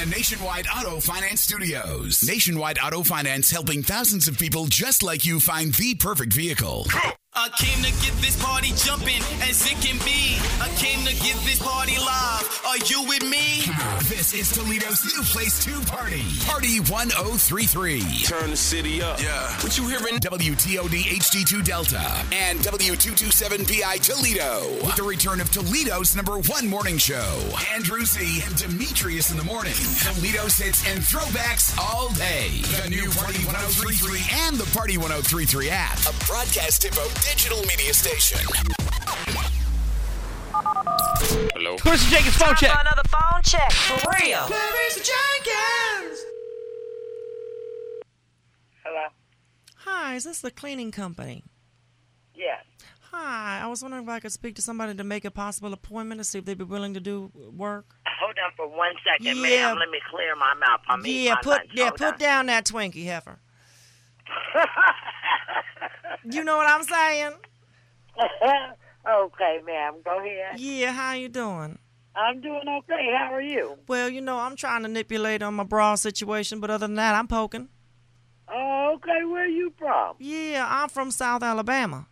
The Nationwide Auto Finance Studios. Nationwide Auto Finance helping thousands of people just like you find the perfect vehicle. I came to get this party jumping as it can be. I came to get this party live. Are you with me? This is Toledo's new place to party. Party 1033. Turn the city up. Yeah. What you hearing? WTOD HD2 Delta and W227BI Toledo. With the return of Toledo's number one morning show. Andrew Z and Demetrius in the morning. Toledo's hits and throwbacks all day. The new Party 1033 and the Party 1033 app. A broadcast info digital media station. Hello. Chris Jenkins phone check. another phone check. For real. Hello? Hi, is this the cleaning company? Yes. Hi, I was wondering if I could speak to somebody to make a possible appointment to see if they'd be willing to do work. Hold on for one second, Yeah. ma'am. Let me clear my mouth. I'm yeah, my put lunch. yeah, Hold put on. down that Twinkie heifer. you know what I'm saying? okay, ma'am. Go ahead. Yeah, how you doing? I'm doing okay. How are you? Well, you know, I'm trying to manipulate on my bra situation, but other than that, I'm poking. Oh, okay. Where you from? Yeah, I'm from South Alabama.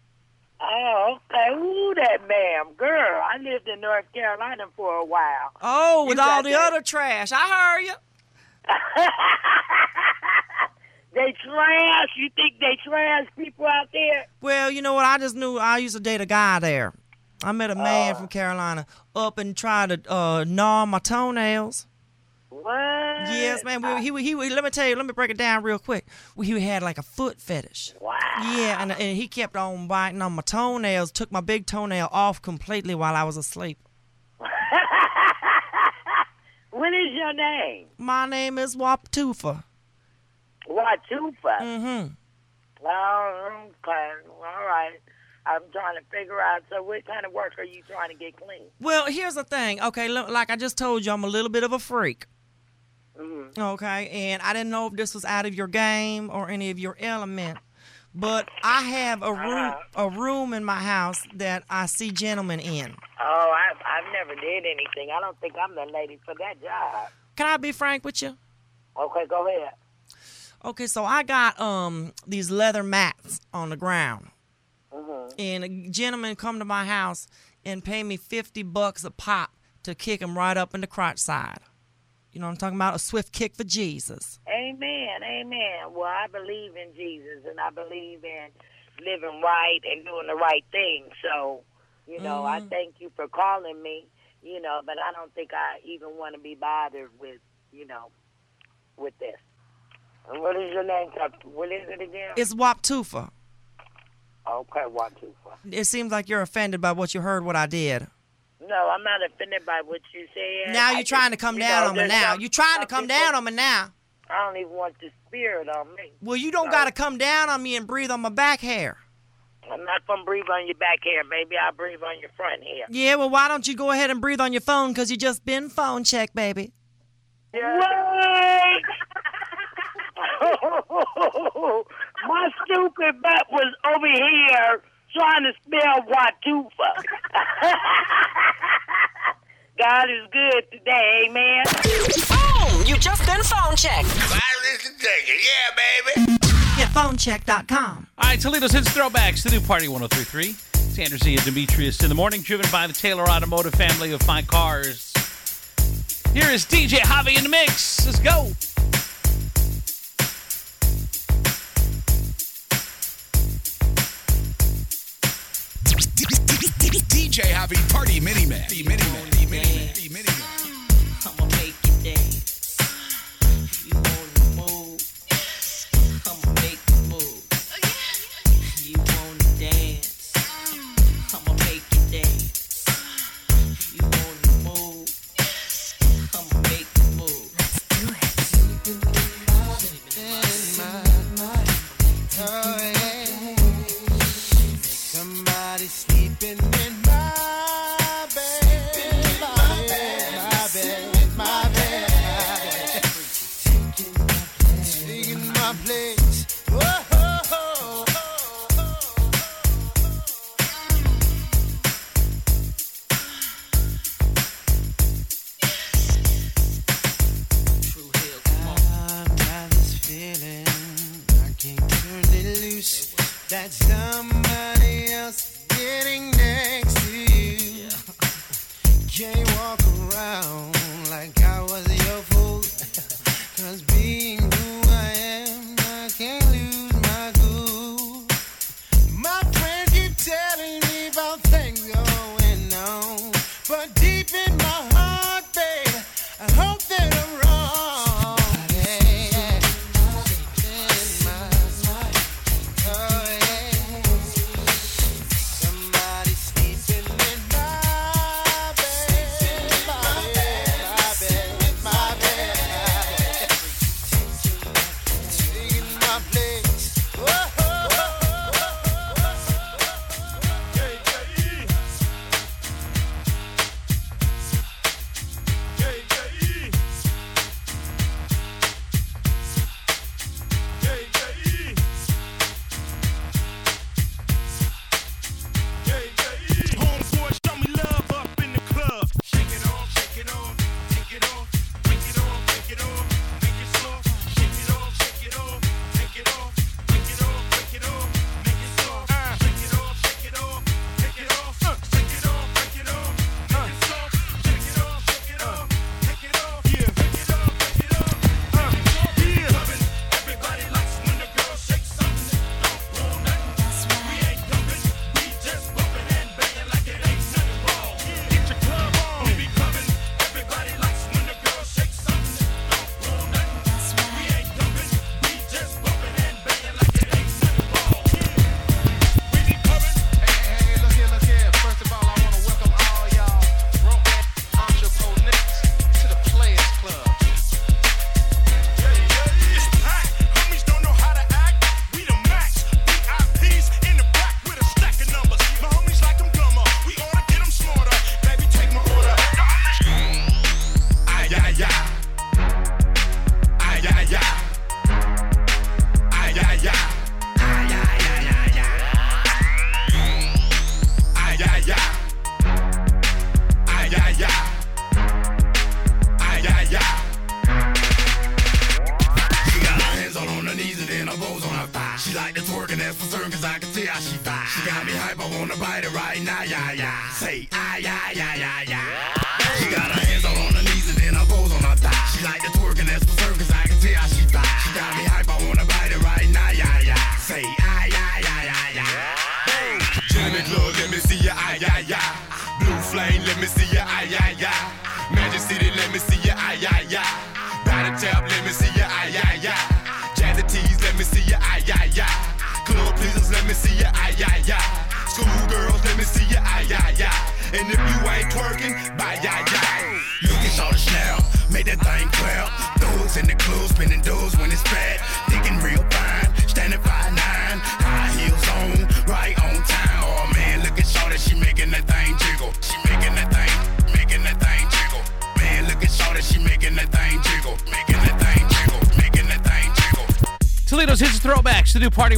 Oh, okay. Ooh, that ma'am. Girl, I lived in North Carolina for a while. Oh, with got all the that- other trash. I heard you. They trash. You think they trash people out there? Well, you know what? I just knew I used to date a guy there. I met a man Oh. from Carolina up and tried to uh, gnaw my toenails. What? Yes, man. We, he, he, he, let me tell you, let me break it down real quick. He had like a foot fetish. Wow. Yeah, and, and he kept on biting on my toenails, took my big toenail off completely while I was asleep. What is your name? My name is Waptufa. Watufa. Mm-hmm. Oh, okay. All right. I'm trying to figure out. So, what kind of work are you trying to get clean? Well, here's the thing. Okay, look, like I just told you, I'm a little bit of a freak. Mm-hmm. Okay, and I didn't know if this was out of your game or any of your element. But I have a room, a room in my house that I see gentlemen in. Oh, I, I've never did anything. I don't think I'm the lady for that job. Can I be frank with you? Okay, go ahead. Okay, so I got um these leather mats on the ground, Mm-hmm. and a gentleman come to my house and pay me fifty bucks a pop to kick him right up in the crotch side. You know what I'm talking about? A swift kick for Jesus. Amen, amen. Well, I believe in Jesus and I believe in living right and doing the right thing. So, you know, I Mhm. thank you for calling me, you know, but I don't think I even want to be bothered with, you know, with this. What is your name? What is it again? It's Waptufa. Okay, four. It seems like you're offended by what you heard, what I did. No, I'm not offended by what you said. Now you're just- trying to come down know, on me now. some- You're trying to come down on me now. I don't even want the spirit on me. Well, you don't got to come down on me and breathe on my back hair. I'm not gonna breathe on your back hair. Maybe I'll breathe on your front hair. Yeah, well, why don't you go ahead and breathe on your phone? Because you just been phone checked, baby. My stupid butt was over here trying to spell Watufa. God is good today, man. Boom! Oh, you just been phone checked. Yeah, baby. Get phonecheck.com. All right, Toledo's Hits Throwbacks, the new Party 1033. Sanders and Demetrius in the morning, driven by the Taylor Automotive family of fine cars. Here is DJ Javi in the mix. Let's go. DJ Javi Party Mini Man. The Mini Man. The Mini Man.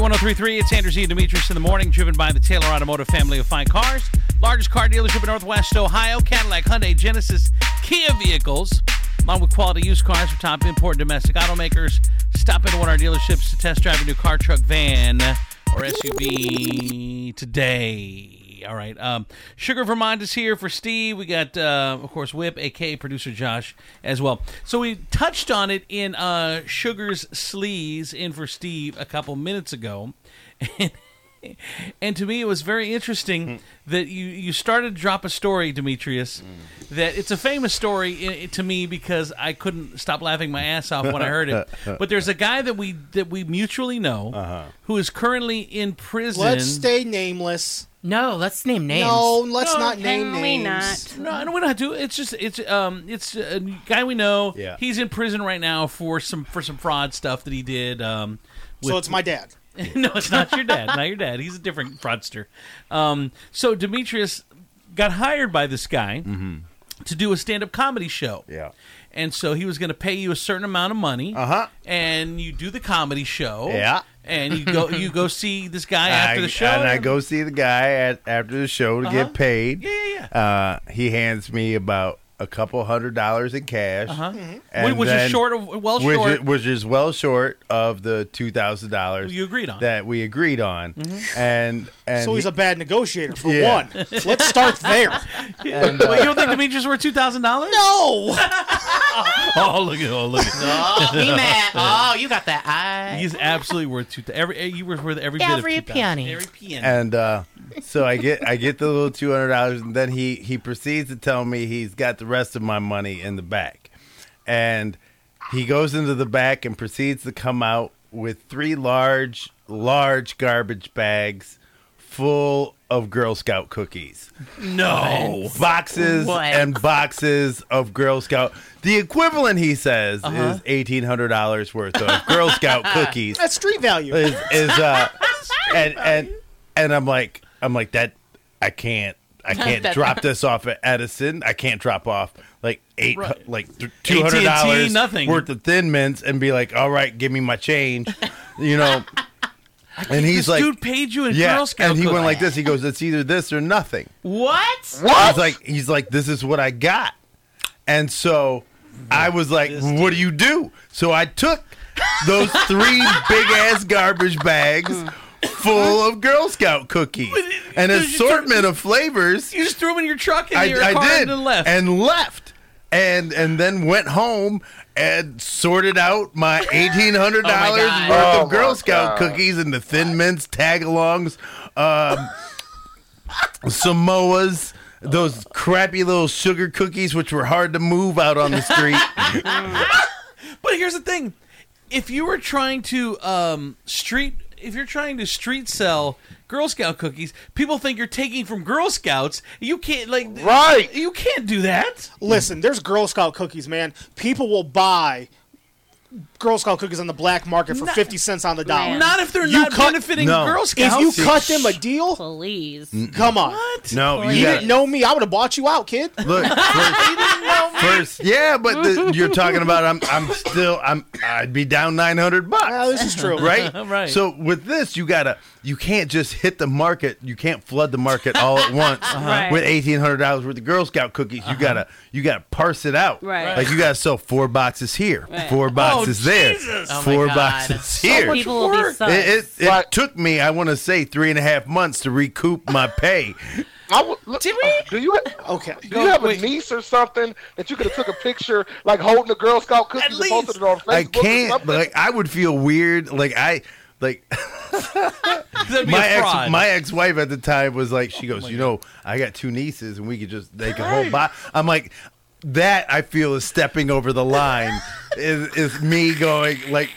1033. It's Andrew Z. Demetrius in the morning, driven by the Taylor Automotive family of fine cars. Largest car dealership in Northwest Ohio, Cadillac, Hyundai, Genesis, Kia vehicles, along with quality used cars from top import and domestic automakers. Stop into one of our dealerships to test drive a new car, truck, van, or SUV today free. All right. Um, Sugar Vermont is here for Steve. We got, uh, of course, Whip, aka producer Josh, as well. So we touched on it in uh, Sugar's Sleaze in for Steve a couple minutes ago. And to me, it was very interesting that you, you started to drop a story, Demetrius. That it's a famous story i to me because I couldn't stop laughing my ass off when I heard it. But there's a guy that we that we mutually know who is currently in prison. Let's stay nameless. No, let's name names. No, let's No, not name can we names. No, no, we don't have to. It's just it's um it's a guy we know. Yeah. He's in prison right now for some for some fraud stuff that he did. Um, So it's my dad. no, it's not your dad. Not your dad. He's a different fraudster. Um, so Demetrius got hired by this guy to do a stand-up comedy show. Yeah. And so he was going to pay you a certain amount of money. Uh huh. And you do the comedy show. Yeah. And you go you go see this guy after I- the show. and I go see the guy at, after the show to Uh-huh. get paid. Yeah, yeah, yeah. Uh, he hands me about a couple hundred dollars in cash, Uh-huh. and Which is short of- well which short. is, which is well short of the two thousand dollars You agreed on. that we agreed on, Mhm. and and so he's he- a bad negotiator for Yeah. one. Let's start there. And, Wait, uh, you don't think Demetrius worth two thousand dollars? No. oh look at oh look at Oh, he mad. Oh, you got that eye. He's absolutely worth two. Every you were worth every, Every bit of 2000. penny. Every penny. and uh, so I get I get the little two hundred dollars, and then he he proceeds to tell me he's got the rest of my money in the back, and he goes into the back and proceeds to come out with three large large garbage bags full of Girl Scout cookies. No. boxes What? and boxes of Girl Scout. The equivalent, he says, Uh-huh. is eighteen hundred dollars worth of Girl Scout cookies That's street value. is, is uh and and and I'm like I'm like that I can't I can't That- drop this off at Edison. I can't drop off like eight Right. like two hundred dollars nothing. worth of Thin Mints and be like, all right, give me my change, you know. And he's This like, dude paid you in yeah, Girl Scout and he went cookies. like this. He goes, it's either this or nothing. What? What? He's like, he's like, this is what I got. And so I was like, what do you do? So I took those three big ass garbage bags full of Girl Scout cookies, an assortment of flavors. You just threw them in your truck and I, your I car did, and left. and left, and and then went home and sorted out my eighteen hundred dollars God. worth Oh, of Girl Scout God. cookies and the Thin Mints, Tagalongs, um, Samoas. Those crappy little sugar cookies, which were hard to move out on the street. But here's the thing: if you were trying to um, street, if you're trying to street sell Girl Scout cookies, people think you're taking from Girl Scouts. You can't like Right. You can't do that. Listen, there's Girl Scout cookies, man. People will buy Girl Scout cookies on the black market for Not- 50 cents on the dollar. Not if they're You not benefiting No. Girl Scouts. If you cut them a deal, please. come on. No, You you got didn't know me, I would have bought you out, kid. Look, first, yeah, but the, you're talking about I'm I'm still I'm I'd be down nine hundred bucks. Yeah, this is true. right? Right. So with this, you gotta you can't just hit the market. You can't flood the market all at once uh-huh. Right. with eighteen hundred dollars worth of Girl Scout cookies. You uh-huh. gotta you gotta parse it out. Right. Like you gotta sell four boxes here, Right. four oh, boxes there, Jesus. Oh my four God. boxes So here. much People will be work. sus. It, it, it took me, I want to say, three and a half months to recoup my pay. I would, look, Did we? Do you Okay. do you have a niece or something that you could have took a picture like holding a Girl Scout cookies and posted it on Facebook? I can't. something? Like I would feel weird. Like I like That'd be my a fraud. ex my ex wife at the time was like she oh goes, you know, I got two nieces and we could just they can hold by. I'm like. That I feel is stepping over the line. is is me going like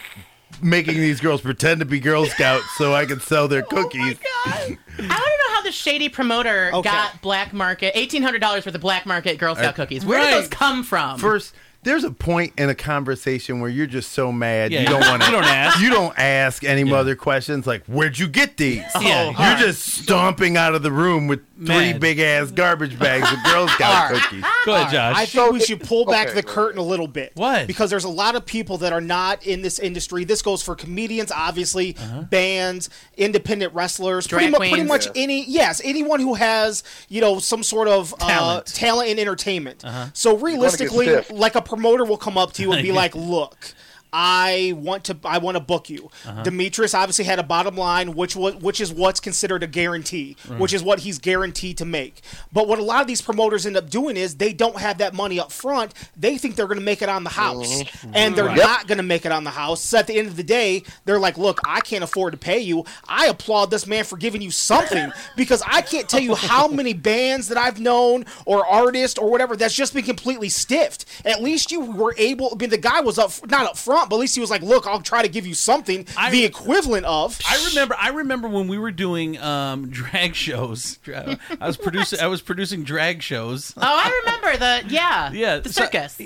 making these girls pretend to be Girl Scouts so I can sell their cookies. I want to know how the shady promoter Okay. got black market eighteen hundred dollars worth of black market Girl Scout Uh, cookies. Where right. did those come from? First, there's a point in a conversation where you're just so mad Yeah, you don't want to. you don't ask. You don't ask any other questions like, "Where'd you get these?" Yeah, you're hard. just stomping out of the room with three Mad. big ass garbage bags of Girl Scout Hard. cookies. Go ahead, Josh. I think we should pull back okay, the go curtain a little bit. What? Because there's a lot of people that are not in this industry. This goes for comedians, obviously, Uh-huh. bands, independent wrestlers, Drag pretty, mu- pretty queens. much any yes, anyone who has you know some sort of uh, Talent. talent in entertainment. Uh-huh. So realistically, stiff. like a promoter will come up to you and be like, "Look." I want to I want to book you. Uh-huh. Demetrius obviously had a bottom line, which was which is what's considered a guarantee, Right. which is what he's guaranteed to make. But what a lot of these promoters end up doing is they don't have that money up front. They think they're going to make it on the house, Mhm. and they're Right. not going to make it on the house. So at the end of the day, they're like, "Look, I can't afford to pay you. I applaud this man for giving you something because I can't tell you how many bands that I've known or artists or whatever that's just been completely stiffed. At least you were able. I mean, the guy was up not up front, but at least he was like, "Look, I'll try to give you something, the equivalent of." I remember. I remember when we were doing um, drag shows. I was producing. I was producing drag shows. Oh, I remember the yeah, Yeah, the so- circus.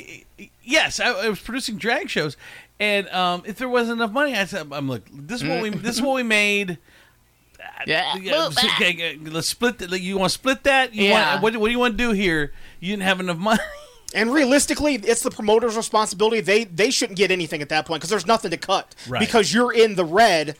Yes, I, I was producing drag shows, and um, if there wasn't enough money, I said, "I'm look. This is what we. This is what we made." Yeah. Yeah, okay, let's split. The, you want to split that? You Yeah. Want, what, what do you want to do here? You didn't have enough money. And realistically, it's the promoter's responsibility. They they shouldn't get anything at that point because there's nothing to cut Right. because you're in the red.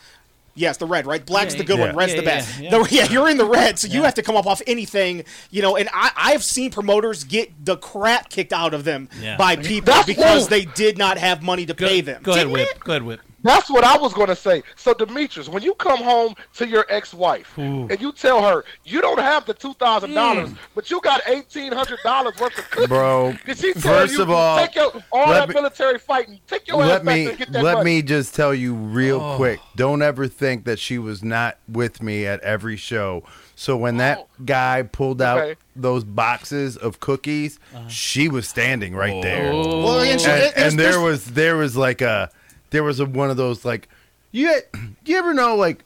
Yes, the red, right? Black's Yeah, the good yeah. one, red's Yeah, the yeah, best. yeah. The- yeah, you're in the red, so you have to come up off anything, you know. And I, I've seen promoters get the crap kicked out of them Yeah. by people because they did not have money to pay them. Go ahead, whip. Go ahead, whip. That's what I was going to say. So, Demetrius, when you come home to your ex-wife and you tell her you don't have the two thousand dollars, Mm. but you got eighteen hundred dollars worth of cookies, Bro, did she tell first you of all, take your, all that me- military fighting, take your ass let back me there and get that let money? me just tell you real Oh. quick. Don't ever think that she was not with me at every show. So when that guy pulled out Okay. those boxes of cookies, she was standing right there. Well, and and, and there was there was like a there was a, one of those like you you ever know like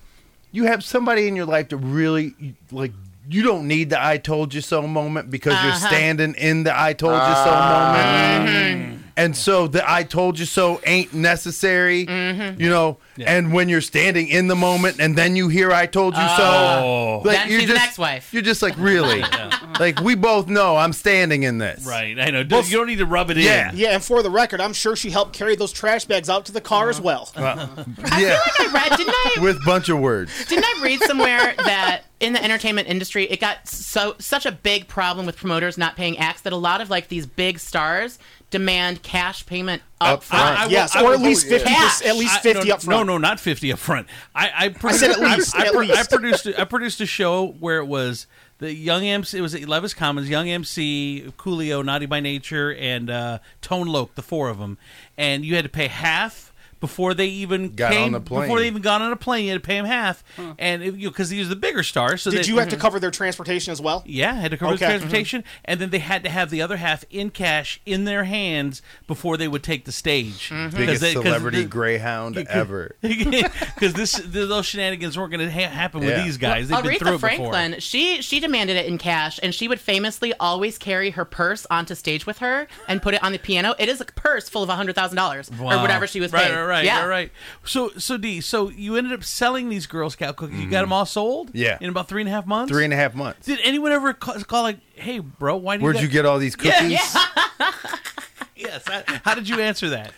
you have somebody in your life that really like you don't need the I told you so moment because you're Uh-huh. standing in the I told you so moment. And so the I told you so ain't necessary, mm-hmm. you know. And when you're standing in the moment, and then you hear I told you Oh. so, Then you're she's an just ex-wife. you're just like really, like we both know I'm standing in this, Right, I know. you don't need to rub it Yeah. in. Yeah, and for the record, I'm sure she helped carry those trash bags out to the car as uh-huh. well. Uh, yeah, I read, didn't I? with bunch of words. Didn't I read somewhere that in the entertainment industry it got so such a big problem with promoters not paying acts that a lot of like these big stars demand cash payment up front. I- I will- Yes, I or will- at least 50 Cash. at least I- 50 no, up front. No, no, not fifty up front. I, I, produced, said at least, I, I, at pro- least. I produced. I produced a show where it was the young MC. It was at Levis Commons, Young MC, Coolio, Naughty by Nature, and uh, Tone Loc, the four of them, and you had to pay half. Before they even Got came, on the plane. before they even got on a plane, you had to pay them half, and it, you because he was the bigger star. So Did they- you have to cover their transportation as well? yeah, had to cover the Okay. transportation, mm-hmm. and then they had to have the other half in cash in their hands before they would take the stage. Mm-hmm. Biggest Because they- 'cause celebrity the- greyhound ever. because this those shenanigans weren't going to ha- happen with Yeah. these guys. They've been through Aretha it Franklin, she she demanded it in cash, and she would famously always carry her purse onto stage with her and put it on the piano. It is a purse full of hundred thousand dollars before. or whatever she was right, paid. Right, right, yeah. right, right. So, so D, so you ended up selling these Girl Scout cookies. You got them all sold. Mm-hmm. Yeah. in about three and a half months. Three and a half months. Did anyone ever call, call like, "Hey, bro, why do Where'd you?" you get all these cookies? yes. I- How did you answer that?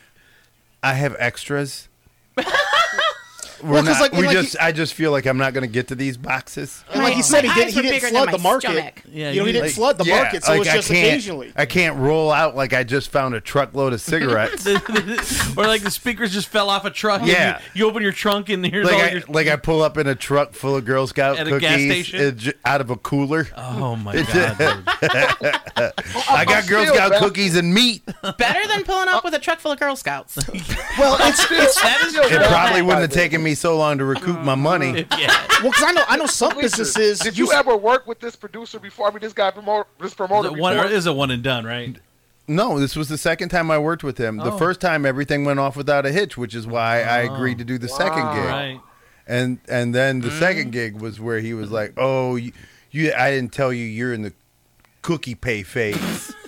I have extras. We're Well, 'cause not, like- we like just, I just feel like I'm not going to get to these boxes. And like he said, he, did, eyes he were didn't flood the market. stomach. Yeah, you know, he you- didn't like- flood the Yeah, market, so like, it's I just can't- occasionally. I can't roll out like I just found a truckload of cigarettes. or like the speakers just fell off a truck. and Yeah. you, you open your trunk and here's all like, I, your. like I pull up in a truck full of Girl Scout At a cookies gas station? j- out of a cooler. Oh my god! I got Girl Scout bad. cookies and meat. Better than pulling up with a truck full of Girl Scouts. Well, it's it's That is It probably wouldn't have taken me so long to recoup my money. Uh-huh. Yeah. well because I know I know some businesses. Did you ever work with this producer before? I mean, this guy promote this promoter The one before? is a one and done, right? No, this was the second time I worked with him. The Oh. first time everything went off without a hitch, which is why I oh. agreed to do the second gig. Right. And and then the mm-hmm. second gig was where he was like, "Oh, you, you I didn't tell you you're in the cookie pay phase."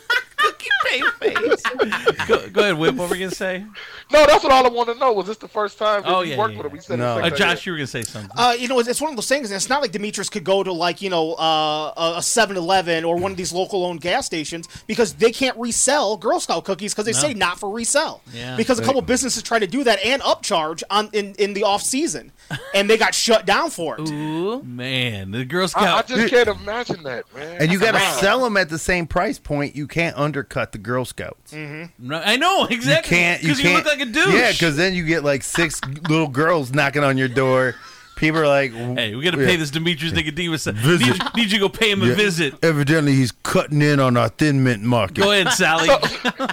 Go, go ahead, Whip. What were you gonna say? No, that's what all I want to know. Was this the first time that Oh, you yeah, worked yeah, with him? He said No. Uh, Josh, you were gonna say something. Uh, you know, it's, it's one of those things. It's not like Demetrius could go to like you know uh, a 7-Eleven or one of these local-owned gas stations because they can't resell Girl Scout cookies because they No. say not for resell. Yeah. Because a couple businesses try to do that and upcharge on in, in the off season, and they got shut down for it. Ooh, man, the Girl I, I just can't imagine that, man. and you got to sell them at the same price point. You can't undercut the Girl Scouts. Mm-hmm. I know exactly. You can't. You because you, can't. look like a douche. Yeah, because then you get like six little girls knocking on your door. People are like, hey, we got to pay this Demetrius Nicodemus. Need, Visit. need you to go pay him a visit. Evidently, he's cutting in on our thin mint market. Go ahead, Sally.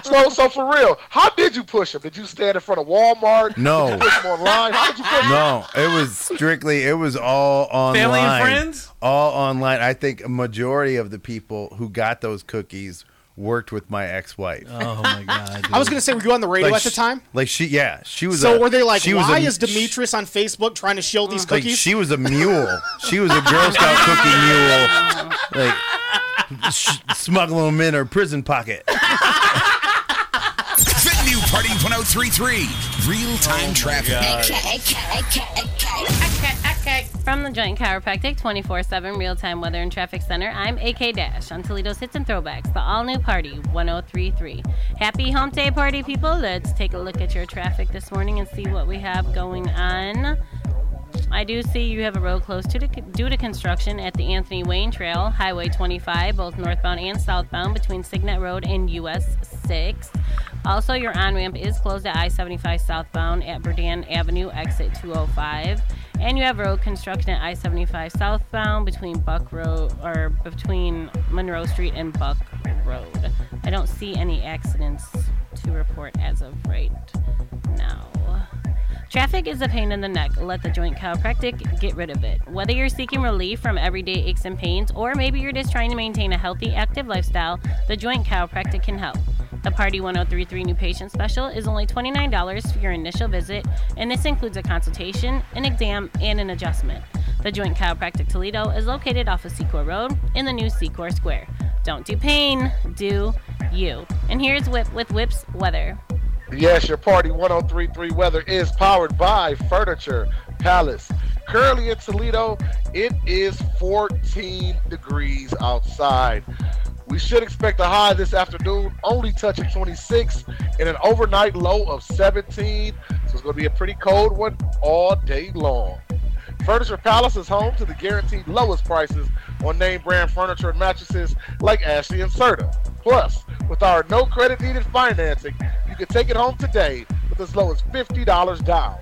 So, so for real, how did you push him? Did you stand in front of Walmart? No. Did you push him online? How did you push him? No, it was strictly. It was all online. Family and friends? All online. I think a majority of the people who got those cookies worked with my ex-wife. Oh my god! I was gonna say, were you on the radio Like at the sh- time? Like she, yeah, she was. So a- were they like, she was why a- is Demetrius on Facebook trying to shield these Like cookies? she was a mule. She was a Girl Scout cookie mule. Like sh- smuggling them in her prison pocket. The new Party 1033 Real time oh traffic. Okay, okay, okay, okay, okay, okay, From the Joint Chiropractic 24 7 real time weather and traffic center, I'm AK Dash on Toledo's Hits and Throwbacks, the all new party 1033. Happy Hump Day Party, people. Let's take a look at your traffic this morning and see what we have going on. I do see you have a road closed to, due to construction at the Anthony Wayne Trail, Highway 25, both northbound and southbound between Signet Road and US 6. Also, your on ramp is closed at I 75 southbound at Berdan Avenue, exit 205. And you have road construction at I 75 southbound between Buck Road or between Monroe Street and Buck Road. I don't see any accidents to report as of right now. Traffic is a pain in the neck. Let the Joint Chiropractic get rid of it. Whether you're seeking relief from everyday aches and pains, or maybe you're just trying to maintain a healthy, active lifestyle, the Joint Chiropractic can help. The Party 1033 New Patient Special is only $29 for your initial visit, and this includes a consultation, an exam, and an adjustment. The Joint Chiropractic Toledo is located off of Secor Road in the new Secor Square. Don't do pain, do you. And here's Whip with Whip's weather. Yes, your Party 1033 weather is powered by Furniture Palace. Currently in Toledo, it is 14 degrees outside. We should expect a high this afternoon, only touching 26, and an overnight low of 17. So it's going to be a pretty cold one all day long. Furniture Palace is home to the guaranteed lowest prices on name brand furniture and mattresses like Ashley and Serta. Plus, with our no credit needed financing, you can take it home today with as low as $50 down.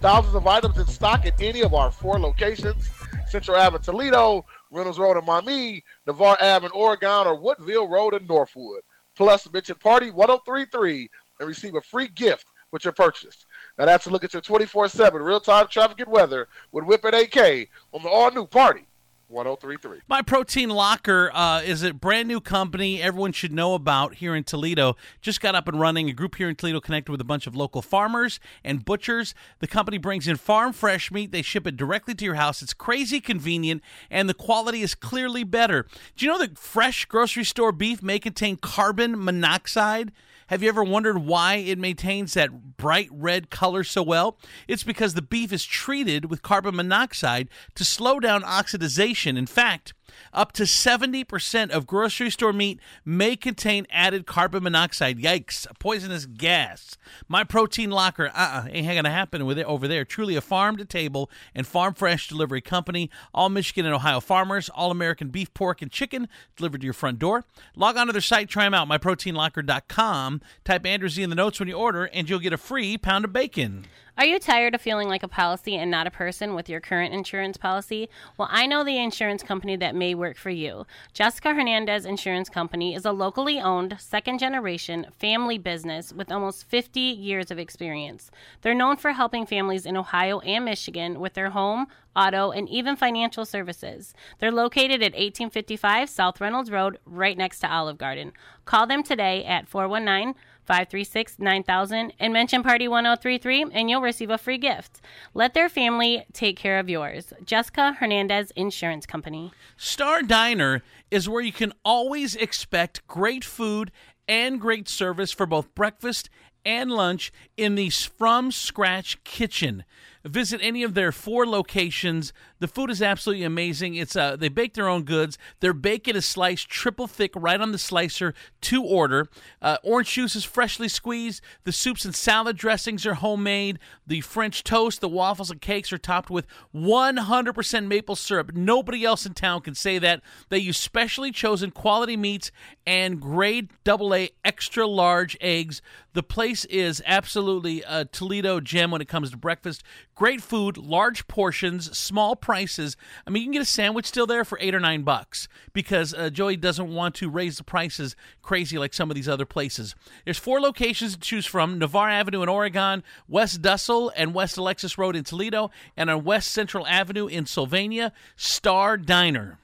Thousands of items in stock at any of our four locations Central Ave Toledo, Reynolds Road in Maumee, Navarre Ave in Oregon, or Woodville Road in Northwood. Plus, mention Party 1033 and receive a free gift with your purchase. Now that's a look at your 24-7 real-time traffic and weather with Whip and AK on the all-new Party 1033. My Protein Locker uh, is a brand new company everyone should know about here in Toledo. Just got up and running. A group here in Toledo connected with a bunch of local farmers and butchers. The company brings in farm fresh meat. They ship it directly to your house. It's crazy convenient, and the quality is clearly better. Do you know that fresh grocery store beef may contain carbon monoxide? Have you ever wondered why it maintains that bright red color so well? It's because the beef is treated with carbon monoxide to slow down oxidization. In fact, up to 70% of grocery store meat may contain added carbon monoxide. Yikes, a poisonous gas. My protein locker, uh uh ain't gonna happen with it over there. Truly a farm to table and farm fresh delivery company. All Michigan and Ohio farmers, all American beef, pork, and chicken delivered to your front door. Log on to their site, try them out, myproteinlocker.com. Type Andrew Z in the notes when you order, and you'll get a free pound of bacon. Are you tired of feeling like a policy and not a person with your current insurance policy? Well, I know the insurance company that may work for you. Jessica Hernandez Insurance Company is a locally owned, second generation family business with almost 50 years of experience. They're known for helping families in Ohio and Michigan with their home, auto, and even financial services. They're located at 1855 South Reynolds Road, right next to Olive Garden. Call them today at 419 536 9000 and mention Party 1033 and you'll receive a free gift. Let their family take care of yours. Jessica Hernandez Insurance Company. Star Diner is where you can always expect great food and great service for both breakfast and lunch in the from scratch kitchen. Visit any of their four locations The food is absolutely amazing. It's uh, they bake their own goods. Their bacon is sliced triple thick right on the slicer to order. Uh, orange juice is freshly squeezed. The soups and salad dressings are homemade. The French toast, the waffles and cakes are topped with 100% maple syrup. Nobody else in town can say that. They use specially chosen quality meats and grade AA extra large eggs. The place is absolutely a Toledo gem when it comes to breakfast. Great food, large portions, small prices. I mean, you can get a sandwich still there for eight or nine bucks because uh, Joey doesn't want to raise the prices crazy like some of these other places. There's four locations to choose from Navarre Avenue in Oregon, West Dussel and West Alexis Road in Toledo, and on West Central Avenue in Sylvania, Star Diner.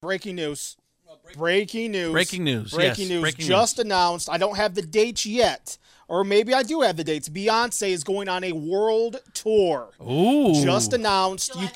Breaking news. Breaking news. Breaking news, Breaking yes, news. breaking just announced. I don't have the dates yet. Or maybe I do have the dates. Beyonce is going on a world tour. Ooh. Just announced. You,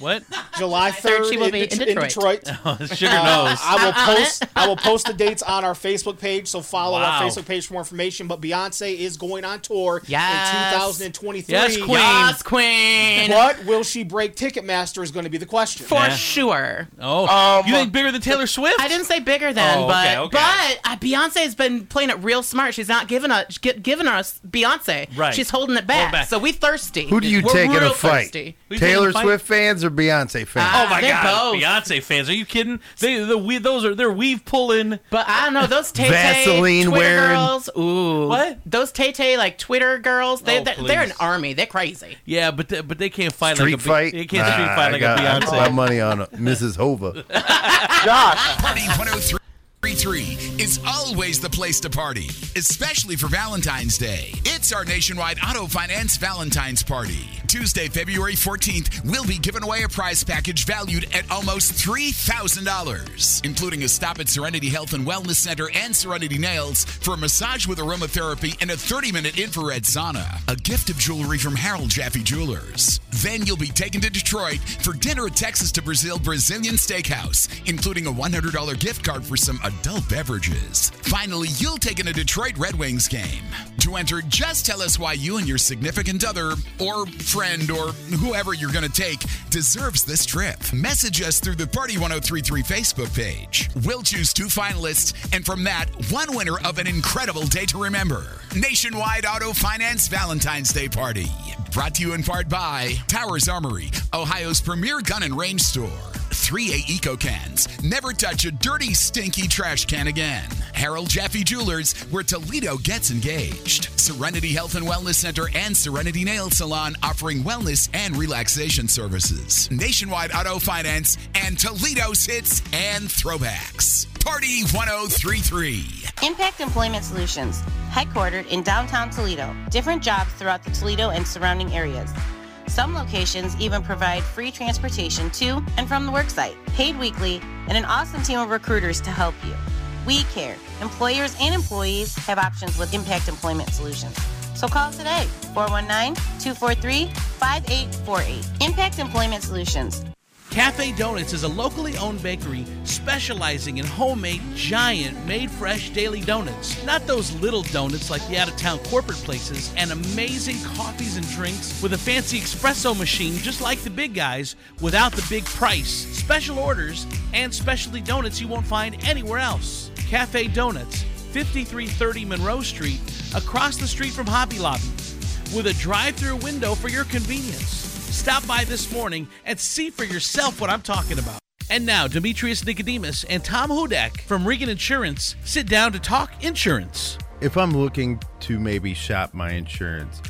What? July third, third she will in, be in Det- Detroit. Sugar Uh, knows. I will post. I will post the dates on our Facebook page. So follow Wow. our Facebook page for more information. But Beyonce is going on tour Yes. in 2023. Yes, Queen. Yes, Queen. But will she break Ticketmaster is going to be the question. For Yeah. sure. Oh, Um, you think bigger than Taylor Swift? I didn't say bigger than, Oh, but okay, okay. but uh, Beyonce has been playing it real smart. She's not giving us giving us Beyonce. Right. She's holding it back. Hold back. So we thirsty. Who do you We're take in real a fight? thirsty. Taylor Swift fans or Beyonce fans? Ah, oh my god, both. Beyonce fans! Are you kidding? They the we those are they're weave pulling. But I don't know those Tay Vaseline Twitter wearing girls. Ooh, what those Tay Tay like Twitter girls? They oh, they're, they're, an army. They're crazy. Yeah, but they, but they can't fight street like a, fight. They can't nah, street fight I like got, a Beyonce. I put my money on Mrs. Hova. Josh, Money 103. 33 is always the place to party, especially for Valentine's Day. It's our nationwide auto finance Valentine's party. Tuesday, February 14th, we'll be giving away a prize package valued at almost $3,000, including a stop at Serenity Health and Wellness Center and Serenity Nails for a massage with aromatherapy and a 30 minute infrared sauna, a gift of jewelry from Harold Jaffe Jewelers. Then you'll be taken to Detroit for dinner at Texas de Brazil Brazilian Steakhouse, including a $100 gift card for some adult beverages. Finally, you'll take in a Detroit Red Wings game. To enter, just tell us why you and your significant other, or friend, or whoever you're going to take deserves this trip. Message us through the Party 1033 Facebook page. We'll choose two finalists, and from that, one winner of an incredible day to remember. Nationwide Auto Finance Valentine's Day Party. Brought to you in part by Towers Armory, Ohio's premier gun and range store. 3A Eco Cans. Never touch a dirty, stinky trash can again. Harold Jaffe Jewelers, where Toledo gets engaged. Serenity Health and Wellness Center and Serenity Nail Salon offering wellness and relaxation services. Nationwide Auto Finance and Toledo's hits and throwbacks. Party 1033. Impact Employment Solutions, headquartered in downtown Toledo. Different jobs throughout the Toledo and surrounding areas. Some locations even provide free transportation to and from the worksite, paid weekly, and an awesome team of recruiters to help you. We care. Employers and employees have options with Impact Employment Solutions. So call today, 419 243 5848. Impact Employment Solutions. Cafe Donuts is a locally owned bakery specializing in homemade, giant, made fresh daily donuts. Not those little donuts like the out of town corporate places, and amazing coffees and drinks with a fancy espresso machine just like the big guys without the big price. Special orders and specialty donuts you won't find anywhere else. Cafe Donuts, 5330 Monroe Street, across the street from Hobby Lobby, with a drive through window for your convenience. Stop by this morning and see for yourself what I'm talking about. And now, Demetrius Nicodemus and Tom Hudak from Regan Insurance sit down to talk insurance. If I'm looking to maybe shop my insurance,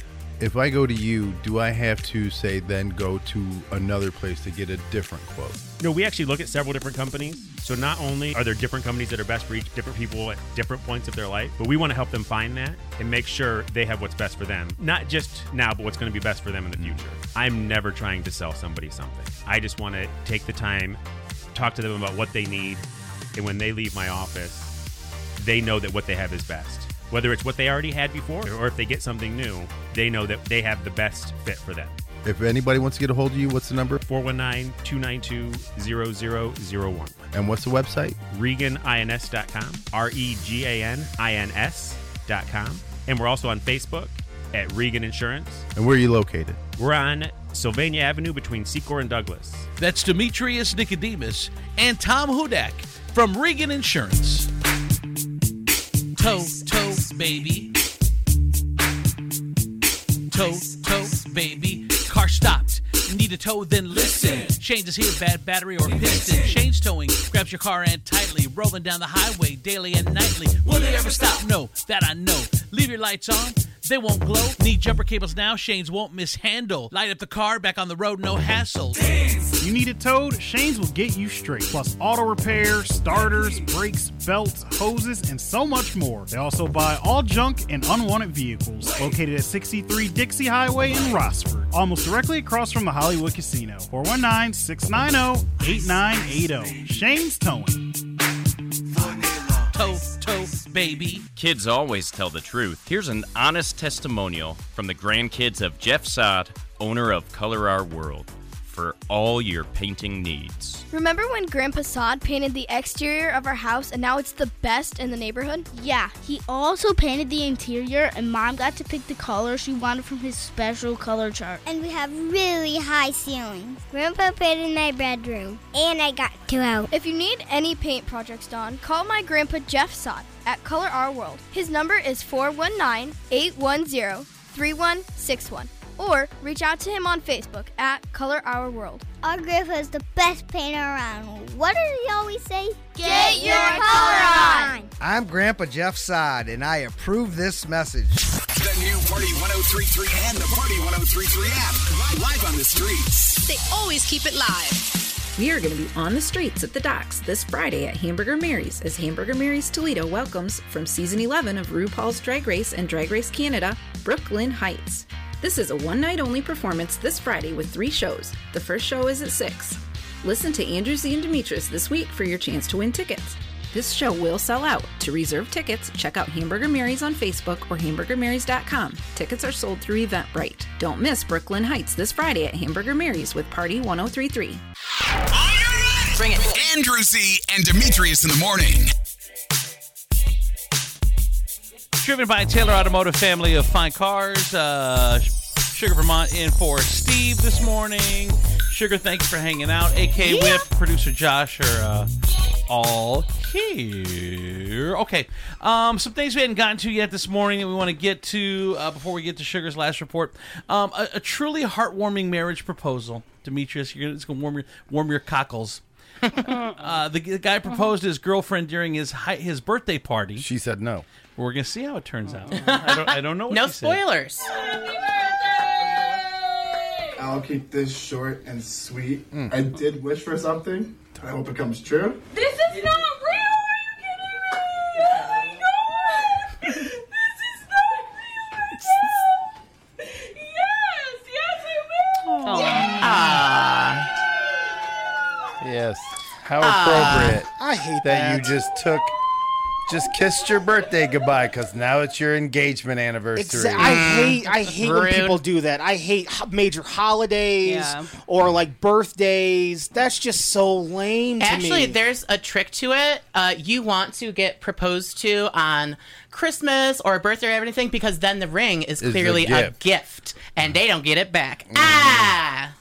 if I go to you, do I have to say then go to another place to get a different quote? No, we actually look at several different companies. So not only are there different companies that are best for each different people at different points of their life, but we want to help them find that and make sure they have what's best for them. Not just now, but what's going to be best for them in the future. I'm never trying to sell somebody something. I just want to take the time, talk to them about what they need, and when they leave my office, they know that what they have is best. Whether it's what they already had before or if they get something new, they know that they have the best fit for them. If anybody wants to get a hold of you, what's the number? 419 292 0001. And what's the website? ReganINS.com. R E G A N I N S.com. And we're also on Facebook at Regan Insurance. And where are you located? We're on Sylvania Avenue between Secor and Douglas. That's Demetrius Nicodemus and Tom Hudak from Regan Insurance. Toe, toe, baby. Toe, toe, baby. Car stopped. Need a tow, then listen. Change is here, bad battery or piston. Shane's towing grabs your car and tightly. Rolling down the highway daily and nightly. Will it ever stop? No, that I know. Leave your lights on. They won't glow. Need jumper cables now. Shane's won't mishandle. Light up the car, back on the road, no hassle. You need it towed? Shane's will get you straight. Plus auto repair, starters, brakes, belts, hoses, and so much more. They also buy all junk and unwanted vehicles. Located at 63 Dixie Highway in Rossford, almost directly across from the Hollywood Casino. 419 690 8980. Shane's Towing. Baby. Kids always tell the truth. Here's an honest testimonial from the grandkids of Jeff Sod, owner of Color Our World, for all your painting needs. Remember when Grandpa Sod painted the exterior of our house and now it's the best in the neighborhood? Yeah, he also painted the interior, and Mom got to pick the color she wanted from his special color chart. And we have really high ceilings. Grandpa painted my bedroom, and I got to out. If you need any paint projects done, call my grandpa Jeff Sod at Color Our World. His number is 419 810 3161 or reach out to him on Facebook at Color Our World. Our grandpa is the best painter around. What does he always say? Get your color on! I'm Grandpa Jeff Sod, and I approve this message. The new Party 1033 and the Party 1033 app. Live on the streets. They always keep it live. We are going to be on the streets at the docks this Friday at Hamburger Mary's as Hamburger Mary's Toledo welcomes from season 11 of RuPaul's Drag Race and Drag Race Canada, Brooklyn Hytes. This is a one night only performance this Friday with three shows. The first show is at 6. Listen to Andrew Z and Demetrius this week for your chance to win tickets. This show will sell out. To reserve tickets, check out Hamburger Mary's on Facebook or hamburgermarys.com. Tickets are sold through Eventbrite. Don't miss Brooklyn Hytes this Friday at Hamburger Mary's with Party 1033. Bring it. Andrew Z and Demetrius in the morning. Driven by Taylor Automotive family of fine cars. Uh, Sugar Vermont in for Steve this morning. Sugar, thank you for hanging out. AK Whip, producer Josh are uh, all here. Okay. Um, some things we hadn't gotten to yet this morning that we want to get to uh, before we get to Sugar's last report. Um, a, a truly heartwarming marriage proposal. Demetrius, you're gonna, it's going to warm your, warm your cockles. uh, the, the guy proposed to his girlfriend during his hi- his birthday party. She said no. We're gonna see how it turns out. I don't, I don't know. What No she said. spoilers. I'll keep this short and sweet. I did wish for something. I hope it comes true. This is not real! Are you kidding me? Oh my god! This is not real! Yes! Yes, it will! Ah. Yes. How Ah. appropriate. I hate that. you just took, just kissed your birthday goodbye because now it's your engagement anniversary. Exa- I hate I hate when people do that. I hate major holidays Yeah. or like birthdays. That's just so lame to Actually, me. there's a trick to it. Uh, you want to get proposed to on Christmas or a birthday or everything because then the ring is Is a clearly a gift. gift and they don't get it back. Ah!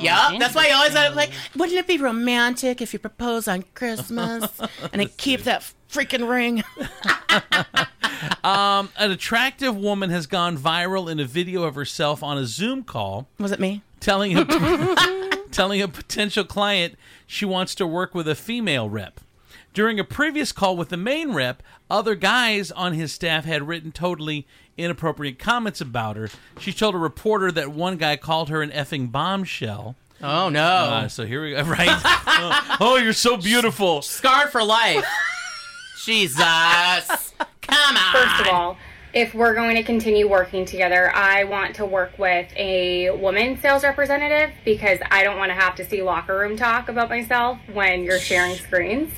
Yup, that's why you always like, wouldn't it be romantic if you propose on Christmas and then keep that freaking ring? Um, an attractive woman has gone viral in a video of herself on a Zoom call. Was it me? Telling a, telling a potential client she wants to work with a female rep. During a previous call with the main rep, other guys on his staff had written totally inappropriate comments about her. She told a reporter that one guy called her an effing bombshell. Oh no! Uh, so here we go. Right? oh, oh, you're so beautiful. Scarred for life. Jesus. Come on. First of all, if we're going to continue working together, I want to work with a woman sales representative because I don't want to have to see locker room talk about myself when you're sharing screens.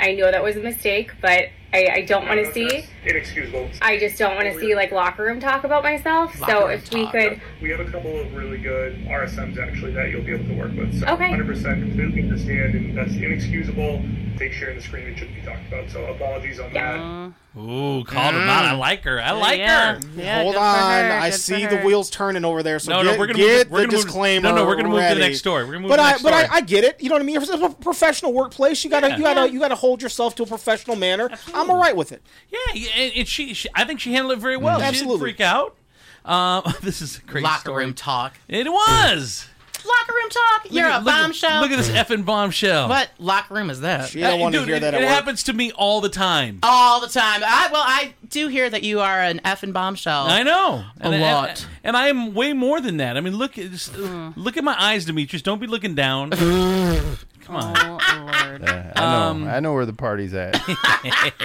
I know that was a mistake, but I, I don't want to see. Inexcusable. I just don't want to oh, see like locker room talk about myself. so if we could, We have a couple of really good RSMs actually that you'll be able to work with. So Okay. 100% completely understand, and that's inexcusable. Take sharing the screen it shouldn't be talked about. So apologies on that. Ooh, called him out. I like her. I like Yeah. her. Yeah, Hold on, her, I good see the wheels turning over there. So No, get, no, we're gonna get move- we're the gonna move- disclaimer. no, no, we're gonna move to the next story. We're gonna move but to the I, next but I, story. I get it. You know what I mean? It's a professional workplace. You gotta, Yeah. you gotta, Yeah. you gotta hold yourself to a professional manner. I'm all right with it. Yeah, yeah, and, and she, she, I think she handled it very well. She Absolutely. didn't freak out. Um, this is a great Locker story. room talk. It was. Locker room talk. You're at- a look bombshell. Look at this effing bombshell. What locker room is that? She don't want to Dude, hear it, that it at work. happens to me all the time. All the time. I, well, I do hear that you are an effing bombshell. I know A And- and- lot. and, I am way more than that. I mean, look, at just, look at my eyes, Demetrius. Don't be looking down. Come on. Oh, Lord. I know. Um, I know where the party's at.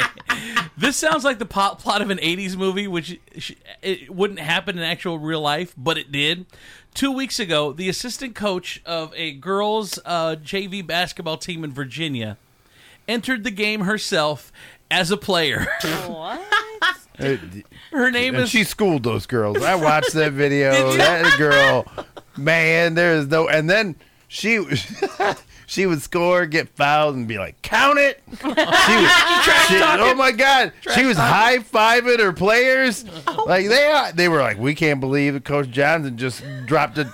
This sounds like the plot, plot of an 80s movie, which sh- it wouldn't happen in actual real life, but it did. Two weeks ago, the assistant coach of a girls' uh, JV basketball team in Virginia entered the game herself as a player. What? Her name and is. she schooled those girls. I watched that video. Did you? That girl, man, there is no. And then she she would score, get fouled, and be like, "Count it." She was, she- oh my god, she was high fiving her players. Oh. Like they are, they were like, "We can't believe that Coach Johnson just dropped a,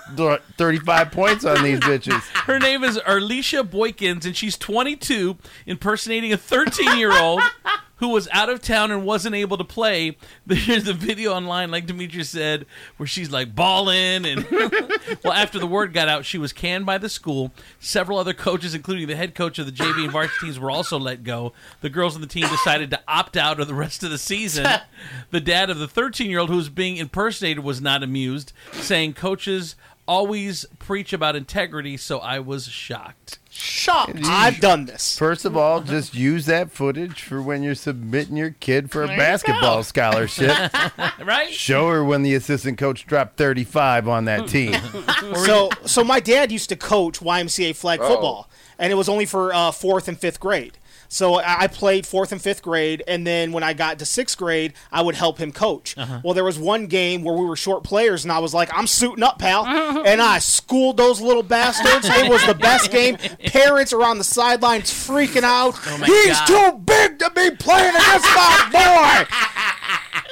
thirty five points on these bitches." Her name is Arlisha Boykins, and she's 22, impersonating a 13 year old who was out of town and wasn't able to play. There's a video online, like Demetrius said, where she's like balling. And well, after the word got out, she was canned by the school. Several other coaches, including the head coach of the JV and varsity teams, were also let go. The girls on the team decided to opt out of the rest of the season. the dad of the 13 year old who was being impersonated was not amused, saying coaches always preach about integrity, so I was shocked. Shocked. I've done this. First of all, just use that footage for when you're submitting your kid for a There you basketball go. scholarship. right? Show her when the assistant coach dropped 35 on that team. so so my dad used to coach YMCA flag Oh. football, and it was only for uh, fourth and fifth grade. So I I played fourth and fifth grade, and then when I got to sixth grade, I would help him coach. Uh-huh. Well, there was one game where we were short players, and I was like, "I'm suiting up, pal," and I schooled those little bastards. it was the best game. Parents are on the sidelines freaking out. Oh He's God. too big to be playing against my boy.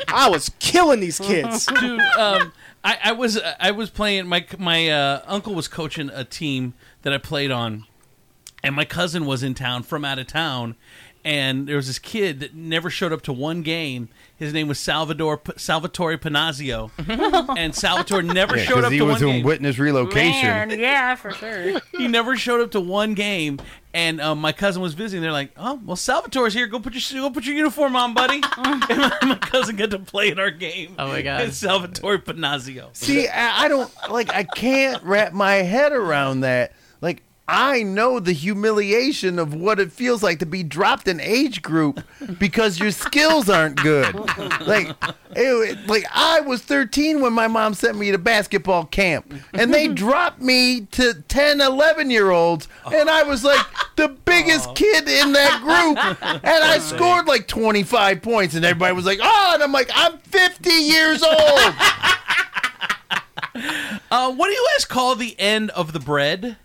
I was killing these kids. dude. Um, I, I was I was playing. My my uh, uncle was coaching a team that I played on, and my cousin was in town from out of town, and there was this kid that never showed up to one game. His name was Salvador P- Salvatore Panazio, and Salvatore never Yeah, showed 'cause up he to was one in game. witness relocation. Man, yeah, for sure. he never showed up to one game, and um, my cousin was visiting. They're like, "Oh, well, Salvatore's here. Go put your go put your uniform on, buddy." and my, my cousin got to play in our game. Oh my God. And Salvatore Panazio. See, I, I don't like. I can't wrap my head around that. Like, I know the humiliation of what it feels like to be dropped in age group because your skills aren't good. Like, it, like I was 13 when my mom sent me to basketball camp, and they dropped me to 10, 11 year olds, and I was like the biggest kid in that group, and I scored like 25 points, and everybody was like, "Oh," and I'm like, "I'm 50 years old." Uh, what do you guys call the end of the bread?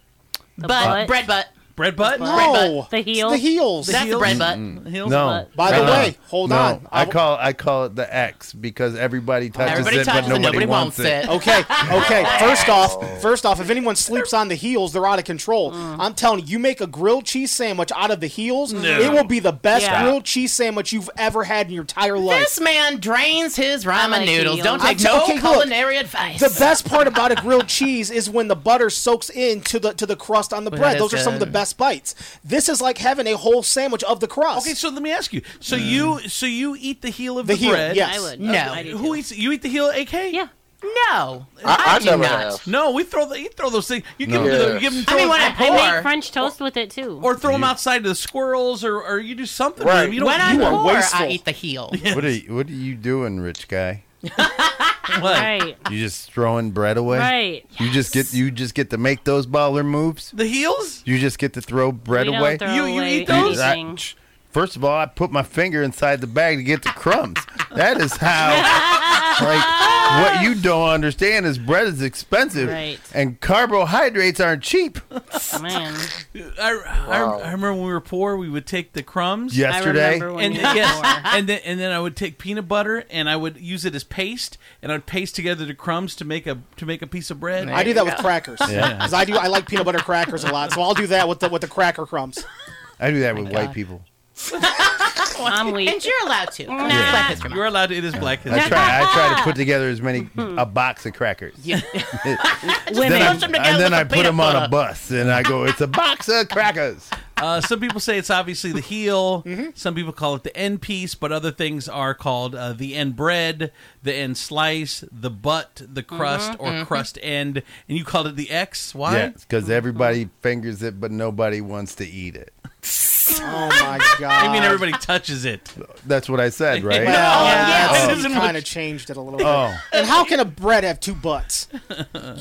Butt. butt. Bread butt. Bread butt? No, The heel. the heels. The That's the bread butt. The heels No. butt. By the No. way, hold no, on. I call I call it the X because everybody touches Everybody it, touches but it, nobody, nobody wants, wants it. it. Okay, okay. First off, first off, if anyone sleeps on the heels, they're out of control. Mm. I'm telling you, you make a grilled cheese sandwich out of the heels, No. it will be the best Yeah. grilled cheese sandwich you've ever had in your entire life. This man drains his ramen like noodles. Don't take t- no okay, look. culinary advice. the best part about a grilled cheese is when the butter soaks into the to the crust on the bread. Those are some of the good. Best bites. This is like having a whole sandwich of the crust. Okay, so let me ask you. So mm. you so you eat the heel of The the, heel, bread? yes. I would. No. I Who eats? You eat the heel, AK? Yeah. no, I, I do never not. have. No, we throw the you throw those things. You give No. them to the, Yeah. you give them. I mean, when I I make French toast with it too. or throw them outside to the squirrels, or, or you do something. Right. You don't. when I you are pour. I eat the heel. What are you, what are you doing, rich guy? what? right. You just throwing bread away? Right. You just get you just get to make those baller moves. The heels? You just get to throw bread We don't away. throw You- you away eat those? I- anything. First of all, I put my finger inside the bag to get the crumbs. That is how. like what you don't understand is bread is expensive, Right. and carbohydrates aren't cheap. Oh, man. I, I, I remember when we were poor, we would take the crumbs Yesterday? I remember when and we were yes, poor. and then and then I would take peanut butter and I would use it as paste, and I'd paste together the crumbs to make a to make a piece of bread. I do that with crackers Yeah. because I do. I like peanut butter crackers a lot, so I'll do that with the with the cracker crumbs. I do that with white people. I'm weak. And you're allowed to. Nah. It's Black History Month. You're allowed to. It is Black History. I try. I try to put together as many hmm. a box of crackers. Yeah. then I, Bunch them together and then with I the put them on a butter. bus, and I go, "It's a box of crackers." Uh, some people say it's obviously the heel. Some people call it the end piece, but other things are called uh, the end bread, the end slice, the butt, the crust, or mhm. crust end. And you called it the X. Why? Yeah, because everybody fingers it, but nobody wants to eat it. Oh my god! I mean, everybody touches it. That's what I said, right? Well, yeah, that's- it kind of changed it a little bit. Oh. And how can a bread have two butts?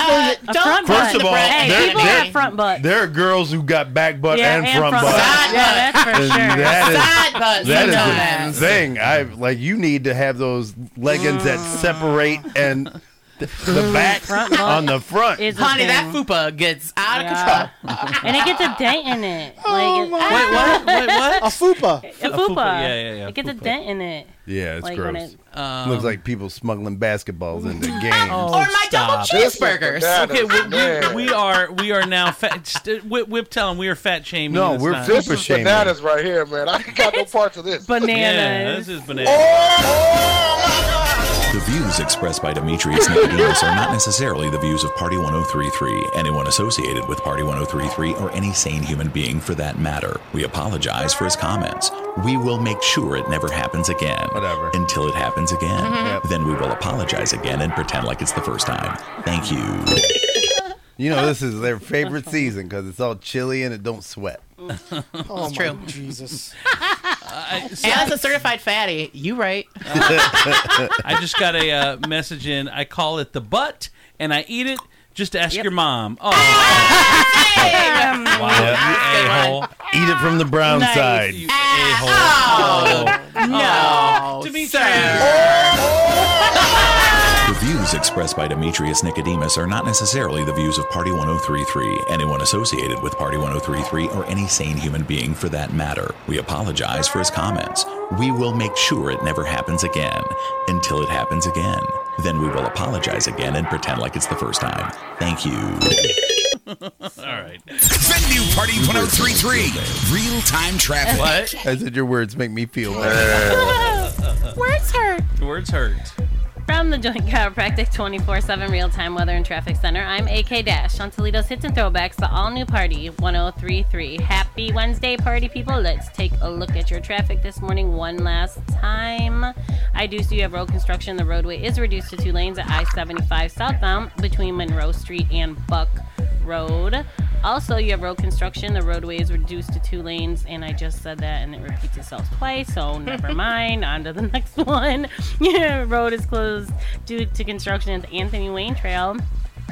Uh, don't front First butt. of all, hey, there- people there- have front butts. There are girls who got back butt Yeah, and, and front, front butt. butt. Yeah, that's for And sure. That is, Side butts, that is sometimes. a thing. I like. You need to have those leggings that separate and the, the back Front on the front. is a Honey, that thing. fupa gets out of control. and it gets a dent in it. Oh Like it, Wait, what? Wait, what? A fupa. a A fupa. fupa, yeah, yeah, yeah, It gets a fupa. dent in it. yeah, it's Like when gross. it- Um, Looks like people smuggling basketballs into games. Oh, or my double stop. cheeseburgers. That Okay, is we, we, bananas. we are we are now fat. St- whip, whip, tell them we are fat shaming. No, It's we're not. fupa This is shaming. bananas right here, man. I ain't got no parts of this. Yeah, Bananas. this is bananas. The views expressed by Demetrius Nicodemus are not necessarily the views of Party 1033, anyone associated with Party 1033, or any sane human being for that matter. We apologize for his comments. We will make sure it never happens again. Whatever. Until it happens again. Mm-hmm. Yep. Then we will apologize again and pretend like it's the first time. Thank you. You know, this is their favorite season because it's all chilly and it don't sweat. Mm. Oh true. my Jesus! I, so- As a certified fatty, you right. I just got a uh, message in. I call it the butt, and I eat it. Just ask your mom. Oh, wow, you a-hole. Eat it from the brown Nice. side. You a-hole. No, The views expressed by Demetrius Nicodemus are not necessarily the views of Party 1033, anyone associated with Party 1033, or any sane human being for that matter. We apologize for his comments. We will make sure it never happens again. Until it happens again. Then we will apologize again and pretend like it's the first time. Thank you. All right. The new Party 1033 real time traffic. What? I said your words make me feel better. Words hurt. Words hurt. From the Joint Chiropractic 24 7 real time weather and traffic center, I'm AK Dash on Toledo's Hits and Throwbacks, the all new party 1033. Happy Wednesday, party people. Let's take a look at your traffic this morning one last time. I do see you have road construction. The roadway is reduced to two lanes at I 75 southbound between Monroe Street and Buck Road. Also, you have road construction. The roadway is reduced to two lanes, and I just said that, and it repeats itself twice. So never mind. On to the next one. Yeah, road is closed due to construction at the Anthony Wayne Trail.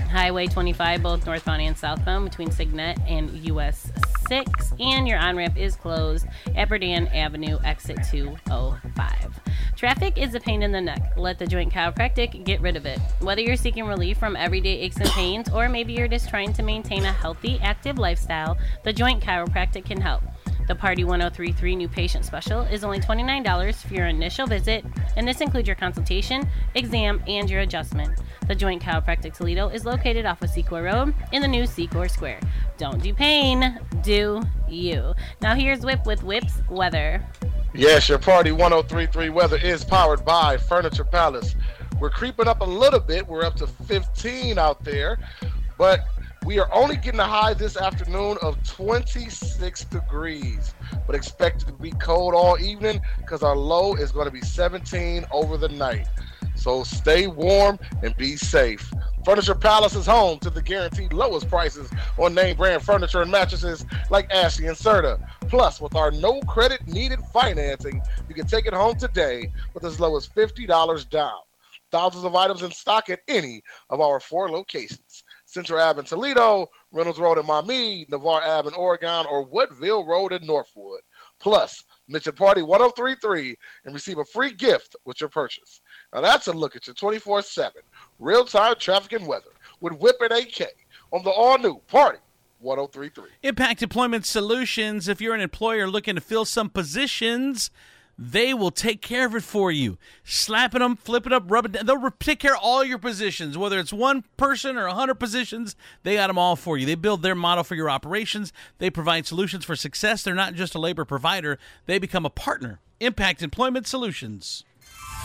Highway 25, both northbound and southbound, between Signet and US 6. And your on ramp is closed at Berdan Avenue, exit 205. Traffic is a pain in the neck. Let the Joint Chiropractic get rid of it. Whether you're seeking relief from everyday aches and pains, or maybe you're just trying to maintain a healthy, active lifestyle, the Joint Chiropractic can help. The Party 1033 new patient special is only $29 for your initial visit, and this includes your consultation, exam, and your adjustment. The Joint Chiropractic Toledo is located off of Secor Road in the new Secor Square. Don't do pain, do you. Now here's Whip with Whip's weather. Yes, your Party 1033 weather is powered by Furniture Palace. We're creeping up a little bit. We're up to 15 out there, but we are only getting a high this afternoon of 26 degrees, but expected to be cold all evening because our low is going to be 17 over the night. So stay warm and be safe. Furniture Palace is home to the guaranteed lowest prices on name brand furniture and mattresses like Ashley and Serta. Plus, with our no credit needed financing, you can take it home today with as low as $50 down. Thousands of items in stock at any of our four locations. Central Ave in Toledo, Reynolds Road in Miami, Navarre Ave in Oregon, or Woodville Road in Northwood. Plus, mention Party 1033 and receive a free gift with your purchase. Now that's a look at your 24 7 real time traffic and weather with Whip and AK on the all new Party 1033. Impact Employment Solutions. If you're an employer looking to fill some positions, they will take care of it for you. Slapping them, flipping up, rubbing down. They'll take care of all your positions, whether it's one person or a 100 positions. They got them all for you. They build their model for your operations. They provide solutions for success. They're not just a labor provider, they become a partner. Impact Employment Solutions.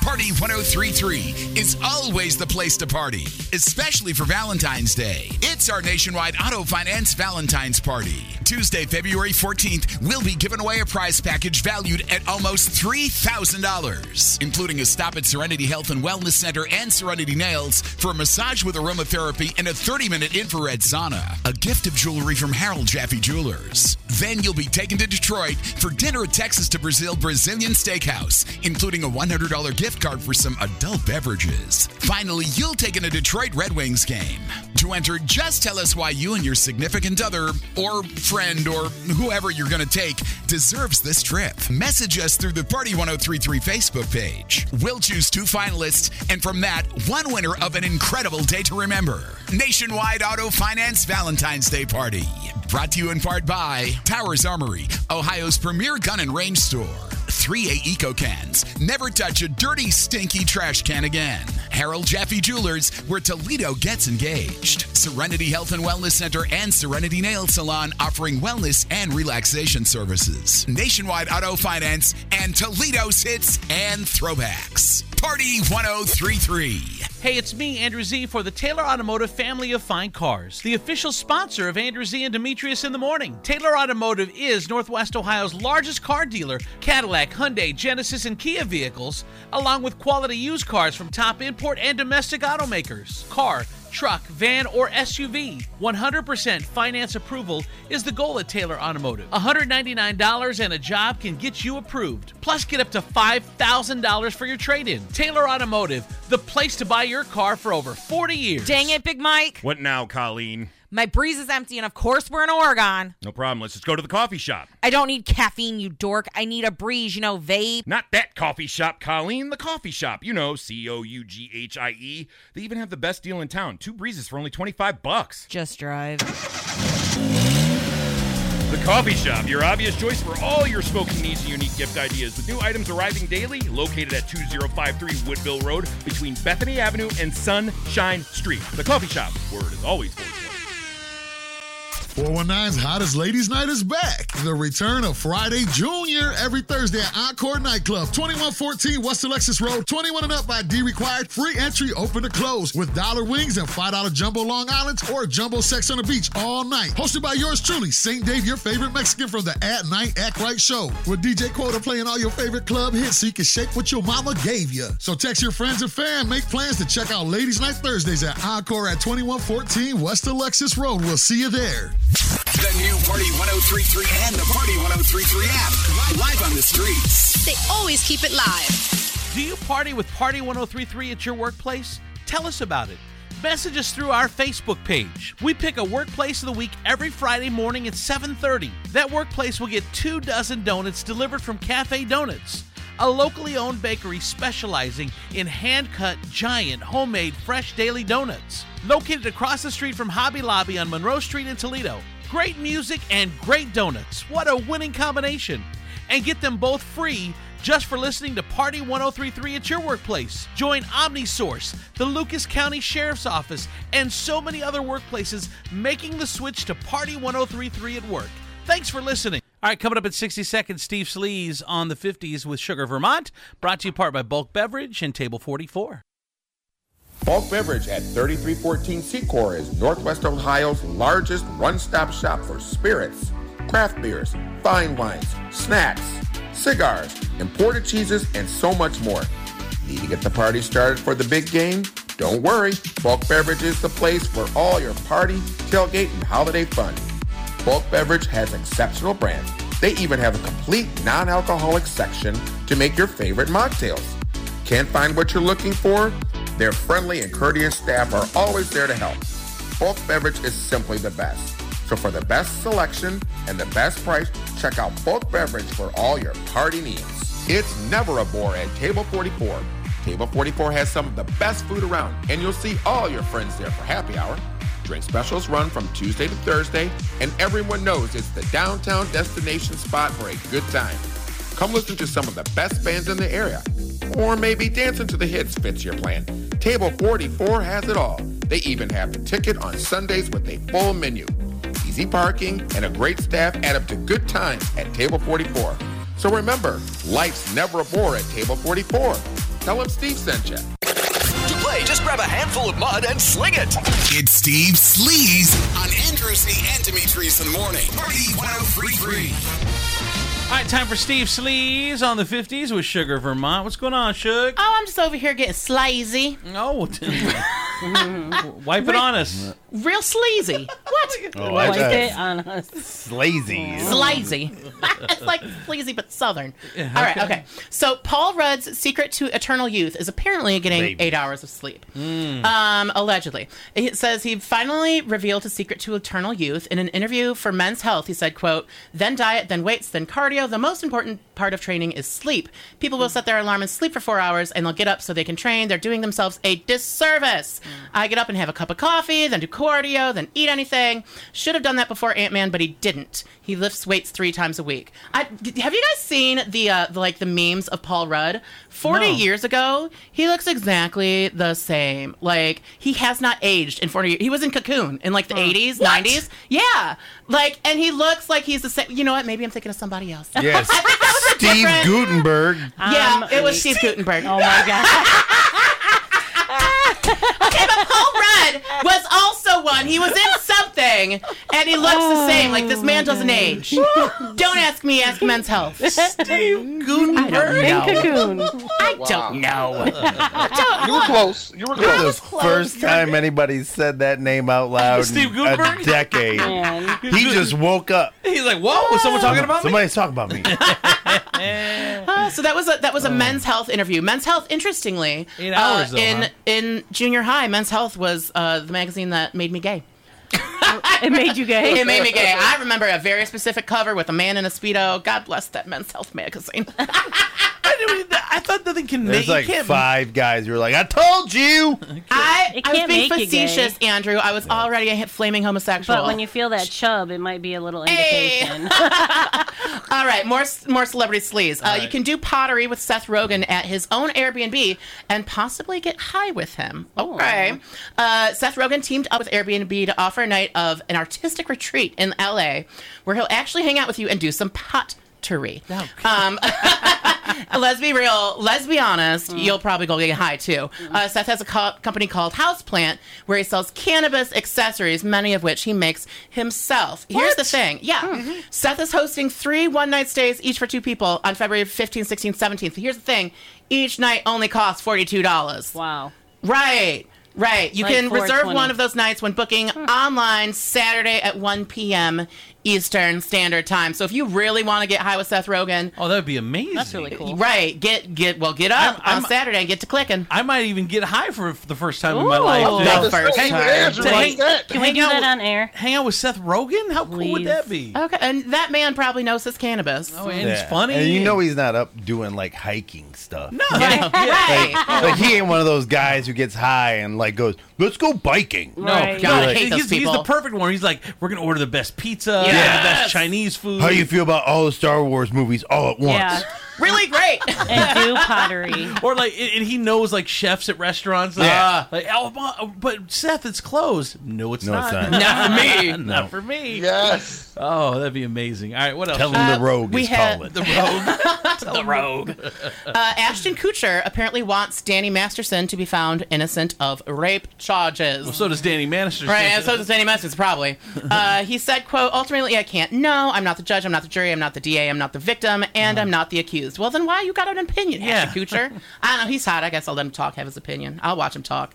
Party 1033 is always the place to party, especially for Valentine's Day. It's our nationwide auto finance Valentine's Party. Tuesday, February 14th, we'll be giving away a prize package valued at almost $3,000, including a stop at Serenity Health and Wellness Center and Serenity Nails for a massage with aromatherapy and a 30 minute infrared sauna, a gift of jewelry from Harold Jaffe Jewelers. Then you'll be taken to Detroit for dinner at Texas de Brazil Brazilian Steakhouse, including a $100 gift card for some adult beverages. Finally, you'll take in a Detroit Red Wings game. To enter, just tell us why you and your significant other, or friend, or whoever you're going to take deserves this trip. Message us through the Party 1033 Facebook page. We'll choose two finalists, and from that, one winner of an incredible day to remember. Nationwide Auto Finance Valentine's Day Party. Brought to you in part by Towers Armory, Ohio's premier gun and range store. 3A Eco Cans. Never touch a dirty, stinky trash can again. Harold Jaffe Jewelers, where Toledo gets engaged. Serenity Health and Wellness Center and Serenity Nail Salon offering wellness and relaxation services. Nationwide Auto Finance and Toledo's hits and throwbacks. Party 1033. Hey, it's me, Andrew Z, for the Taylor Automotive family of fine cars, the official sponsor of Andrew Z and Demetrius in the Morning. Taylor Automotive is Northwest Ohio's largest car dealer. Cadillac, Hyundai, Genesis, and Kia vehicles, along with quality used cars from top import and domestic automakers. Car, truck, van, or SUV. 100% finance approval is the goal at Taylor Automotive. $199 and a job can get you approved. Plus, get up to $5,000 for your trade in. Taylor Automotive, the place to buy your car for over 40 years. Dang it, Big Mike. What now, Colleen? My breeze is empty, and of course, we're in Oregon. No problem. Let's just go to the coffee shop. I don't need caffeine, you dork. I need a breeze, you know, vape. Not that coffee shop, Colleen. The coffee shop. You know, C O U G H I E. They even have the best deal in town. Two breezes for only 25 bucks. Just drive. The Coffee Shop, your obvious choice for all your smoking needs and unique gift ideas. With new items arriving daily, located at 2053 Woodville Road between Bethany Avenue and Sunshine Street. The Coffee Shop, where it is always 420. 419's Hottest Ladies Night is back. The return of Friday Junior every Thursday at Encore Nightclub, 2114 West Alexis Road. 21 and up by D required. Free entry open to close with dollar wings and $5 jumbo Long Island's or jumbo sex on the beach all night. Hosted by yours truly, St. Dave, your favorite Mexican from the At Night Act Right show. With DJ Quota playing all your favorite club hits so you can shake what your mama gave you. So text your friends and fam. Make plans to check out Ladies Night Thursdays at Encore at 2114 West Alexis Road. We'll see you there. The new Party 1033 and the Party 1033 app. Live on the streets. They always keep it live. Do you party with Party 1033 at your workplace? Tell us about it. Message us through our Facebook page. We pick a workplace of the week every Friday morning at 7:30. That workplace will get 2 dozen donuts delivered from Cafe Donuts, a locally owned bakery specializing in hand-cut giant homemade fresh daily donuts. Located across the street from Hobby Lobby on Monroe Street in Toledo. Great music and great donuts. What a winning combination. And get them both free just for listening to Party 1033 at your workplace. Join OmniSource, the Lucas County Sheriff's Office, and so many other workplaces making the switch to Party 1033 at work. Thanks for listening. All right, coming up in 60 seconds, Steve Sleaze on the 50s with Sugar Vermont, brought to you part by Bulk Beverage and Table 44. Bulk Beverage at 3314 Secor is Northwest Ohio's largest one-stop shop for spirits, craft beers, fine wines, snacks, cigars, imported cheeses, and so much more. Need to get the party started for the big game? Don't worry, Bulk Beverage is the place for all your party, tailgate, and holiday fun. Bulk Beverage has exceptional brands. They even have a complete non-alcoholic section to make your favorite mocktails. Can't find what you're looking for? Their friendly and courteous staff are always there to help. Bulk Beverage is simply the best. So for the best selection and the best price, check out Bulk Beverage for all your party needs. It's never a bore at Table 44. Table 44 has some of the best food around, and you'll see all your friends there for happy hour. Drink specials run from Tuesday to Thursday, and everyone knows it's the downtown destination spot for a good time. Come listen to some of the best bands in the area. Or maybe dancing to the hits fits your plan. Table 44 has it all. They even have the ticket on Sundays with a full menu. Easy parking and a great staff add up to good times at Table 44. So remember, life's never a bore at Table 44. Tell them Steve sent you. To play, just grab a handful of mud and sling it. It's Steve Sleaze on Andrew Z and Demetrius in the morning. Party 1033. All right, time for Steve Sleaze on the 50s with Sugar Vermont. What's going on, Sugar? Oh, I'm just over here getting sleazy. No. Wipe it on us. Real sleazy. What? Oh, I Wipe got it on us. Slazy. Sleazy. it's like sleazy but southern. All right, okay. okay. So Paul Rudd's secret to eternal youth is apparently getting Baby. eight hours of sleep. Um, allegedly, it says he finally revealed his secret to eternal youth in an interview for Men's Health. He said, "quote Then diet, then weights, then cardio. The most important part of training is sleep. People will set their alarm and sleep for four hours, and they'll get up so they can train. They're doing themselves a disservice. I get up and have a cup of coffee, then do cardio, then eat anything. Should have done that before Ant Man, but he didn't. He lifts weights three times a week. I, have you guys seen the, uh, the like the memes of Paul Rudd? Forty No. years ago, he looks exactly the same. Like he has not aged in forty years. He was in Cocoon in like the eighties, nineties. Yeah, like and he looks like he's the same. You know what? Maybe I'm thinking of somebody else. Yes. I think that was a Steve different- Guttenberg. Yeah, Um, it was Steve Guttenberg. Oh my god. Okay, but Paul Rudd was also one. He was in something, and he looks the same. Like this man doesn't oh age. Don't ask me. Ask Men's Health. Steve Guttenberg. I don't Cocoon. know. I don't know. I You were close. You were This close. is the first time anybody said that name out loud Steve in a decade. Man. He just woke up. He's like, whoa, was someone talking about me? Somebody's talking about me. Uh, so that was a that was a Men's Health interview. Men's Health, interestingly, Eight uh, though, in huh? in junior high, Men's Health was uh, the magazine that made me gay. It made you gay. It made me gay. I remember a very specific cover with a man in a speedo. God bless that Men's Health magazine. I, didn't- I thought nothing can make There's you like can't- five guys who were like, I told you. I, It I was can't being make you gay. facetious, Andrew. I was already a flaming homosexual. But when you feel that chub, it might be a little Hey. indication. All right, more more celebrity sleaze. Uh, You can do pottery with Seth Rogen at his own Airbnb and possibly get high with him. Okay. Uh, Seth Rogen teamed up with Airbnb to offer a night of an artistic retreat in LA where he'll actually hang out with you and do some pottery. Um, let's be real. Let's be honest. You'll probably go get high too. Uh, Seth has a co- company called Houseplant where he sells cannabis accessories, many of which he makes himself. Here's the thing. Yeah. Seth is hosting three one night stays, each for two people, on February 15th, 16th, 17th. Here's the thing each night only costs $42. wow. Right. Right. You Like can reserve one of those nights when booking online Saturday at 1 p.m. Eastern Standard Time. So if you really want to get high with Seth Rogen, Oh, that would be amazing. That's really cool. right, get get well, get up I'm- on I'm- Saturday and get to clicking. I might even get high for the first time in my life. Oh, no, Just first time. Andrew To like hang- that. Can we do out that with- on air? Hang out with Seth Rogen? How cool would that be? Okay, and that man probably knows his cannabis. Oh, and he's funny. And you know he's not up doing like hiking stuff. no, right. right. Like he ain't one of those guys who gets high and like goes, "Let's go biking." No, Right. God, I no, hate he's, those he's the perfect one. He's like, we're gonna order the best pizza, Yes. The best Chinese food. How do you feel about all the Star Wars movies all at once? Yeah. Really great. And do pottery. Or like, and and he knows like chefs at restaurants. Yeah. like, oh, but- but Seth, it's closed. No, it's No, not. it's not. Not for me. not for me. Yes. Oh, that'd be amazing. All right, what else? Tell him the rogue we is had- calling. the rogue. Tell the rogue. Uh, Ashton Kutcher apparently wants Danny Masterson to be found innocent of rape charges. Well, so does Danny Masterson. Right, and so does Danny Masterson, probably. Uh, he said, quote, ultimately, I can't know. I'm not the judge, I'm not the jury, I'm not the DA, I'm not the victim, and I'm not the accused. Well, then why you got an opinion, Yeah. Ashton Kutcher? I don't know, he's hot. I guess I'll let him talk, have his opinion. I'll watch him talk.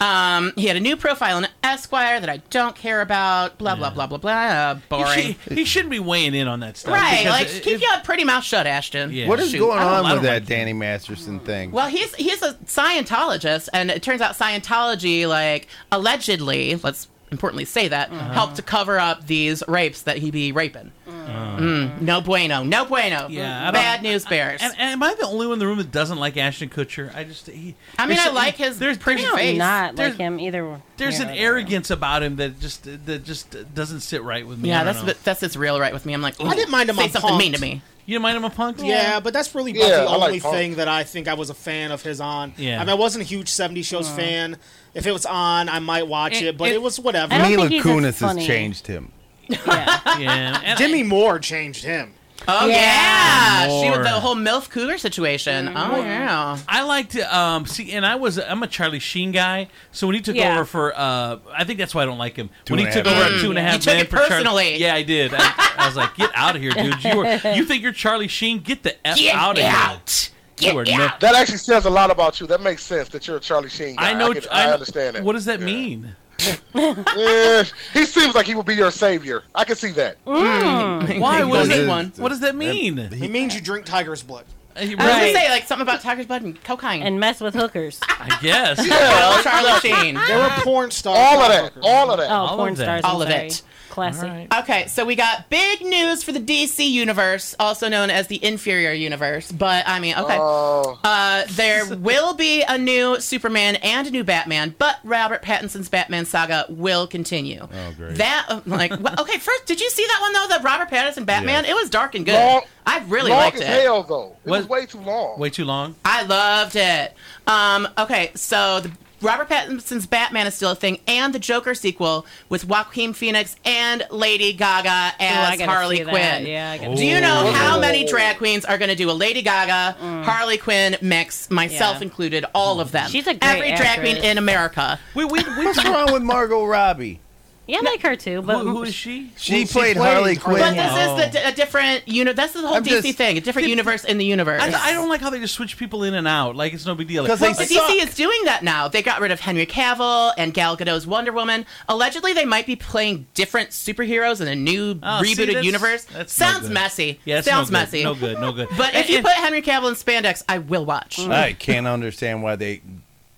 Um, he had a new profile in Esquire that I don't care about, blah, blah, blah, blah, blah. Uh, He, boring. should, he shouldn't be weighing in on that stuff. Right, like, if- keep your pretty mouth shut, Ashton. Yeah. What is Shoot, going on with that like- Danny Masterson thing? Well, he's he's a Scientologist, and it turns out Scientology, like allegedly, let's importantly say that, Uh-huh. help to cover up these rapes that he be raping. Mm, no bueno. No bueno. Yeah, Bad news bears. And, and am I the only one in the room that doesn't like Ashton Kutcher? I just he. I mean, I like his there's, pretty there's- face. Not There's- like him either. There's here an or there. arrogance about him that just that just doesn't sit right with me. yeah, that's know. that's it's real right with me. I'm like, I didn't mind him say something Punk'd. mean to me. You didn't mind him a punk? Yeah, but that's really about Yeah, the I like only Punk. thing that I think I was a fan of his on. Yeah. I mean, I wasn't a huge 70 shows Uh. fan. If it was on, I might watch And- it, but and- it was whatever. Mila think he's as Kunis has changed him. yeah. And Demi Moore changed him. Oh yeah, she More. with the whole MILF Cougar situation. Mm-hmm. Oh yeah. I liked to um, see, and I was I'm a Charlie Sheen guy. So when he took Yeah. over for, uh, I think that's why I don't like him. Two when he took over men. at two and a half You took men it for Charlie- personally. yeah, I did. I, I was like, get out of here, dude. You were, you think you're Charlie Sheen? Get the f Get out of out. here. You are That actually says a lot about you. That makes sense that you're a Charlie Sheen guy. I know. I, can- I know- understand it. What does that mean? Eh, he seems like he would be your savior. I can see that. Mm. Why? What does, Big one. what does that mean? He means you drink tiger's blood. Uh, I was gonna say like something about tiger's blood and cocaine. and mess with hookers. I guess. Well, Charlie Sheen. There were porn stars. All of that. All of that. Oh, All porn of that. stars. All of it. Classic. All right. Okay, so we got big news for the DC universe, also known as the inferior universe. But I mean, okay. Oh. Uh, there will be a new Superman and a new Batman, but Robert Pattinson's Batman saga will continue. Oh, great. That uh, like well, okay. First, did you see that one though? The Robert Pattinson Batman. Yes. It was dark and good. Long- I really long liked as it. hell, though. It was What- way too long. Way too long. I loved it. Um, okay, so the Robert Pattinson's Batman is still a thing, and the Joker sequel with Joaquin Phoenix and Lady Gaga as gotta Harley see that. Quinn. Yeah, Do you know Ooh. how many drag queens are going to do a Lady Gaga, mm. Harley Quinn mix, myself Yeah. included, all of them? She's a great Every drag queen in America. We we we. What's wrong with Margot Robbie? Yeah, I like her too. But who, who is she? She Well, she played played Harley Harley Quinn. But this Oh. is the, a different, you know, that's the whole I'm DC just- thing, a different universe in the universe. I, I don't like how they just switch people in and out. Like it's no big deal. Like, 'Cause they Well, but suck. DC is doing that now. They got rid of Henry Cavill and Gal Gadot's Wonder Woman. Allegedly, they might be playing different superheroes in a new Oh, see, rebooted that's- universe. that's no Sounds good. messy. yeah, it's Sounds no good. messy. No good. No good. But if you and- put Henry Cavill in spandex, I will watch. I can't understand why they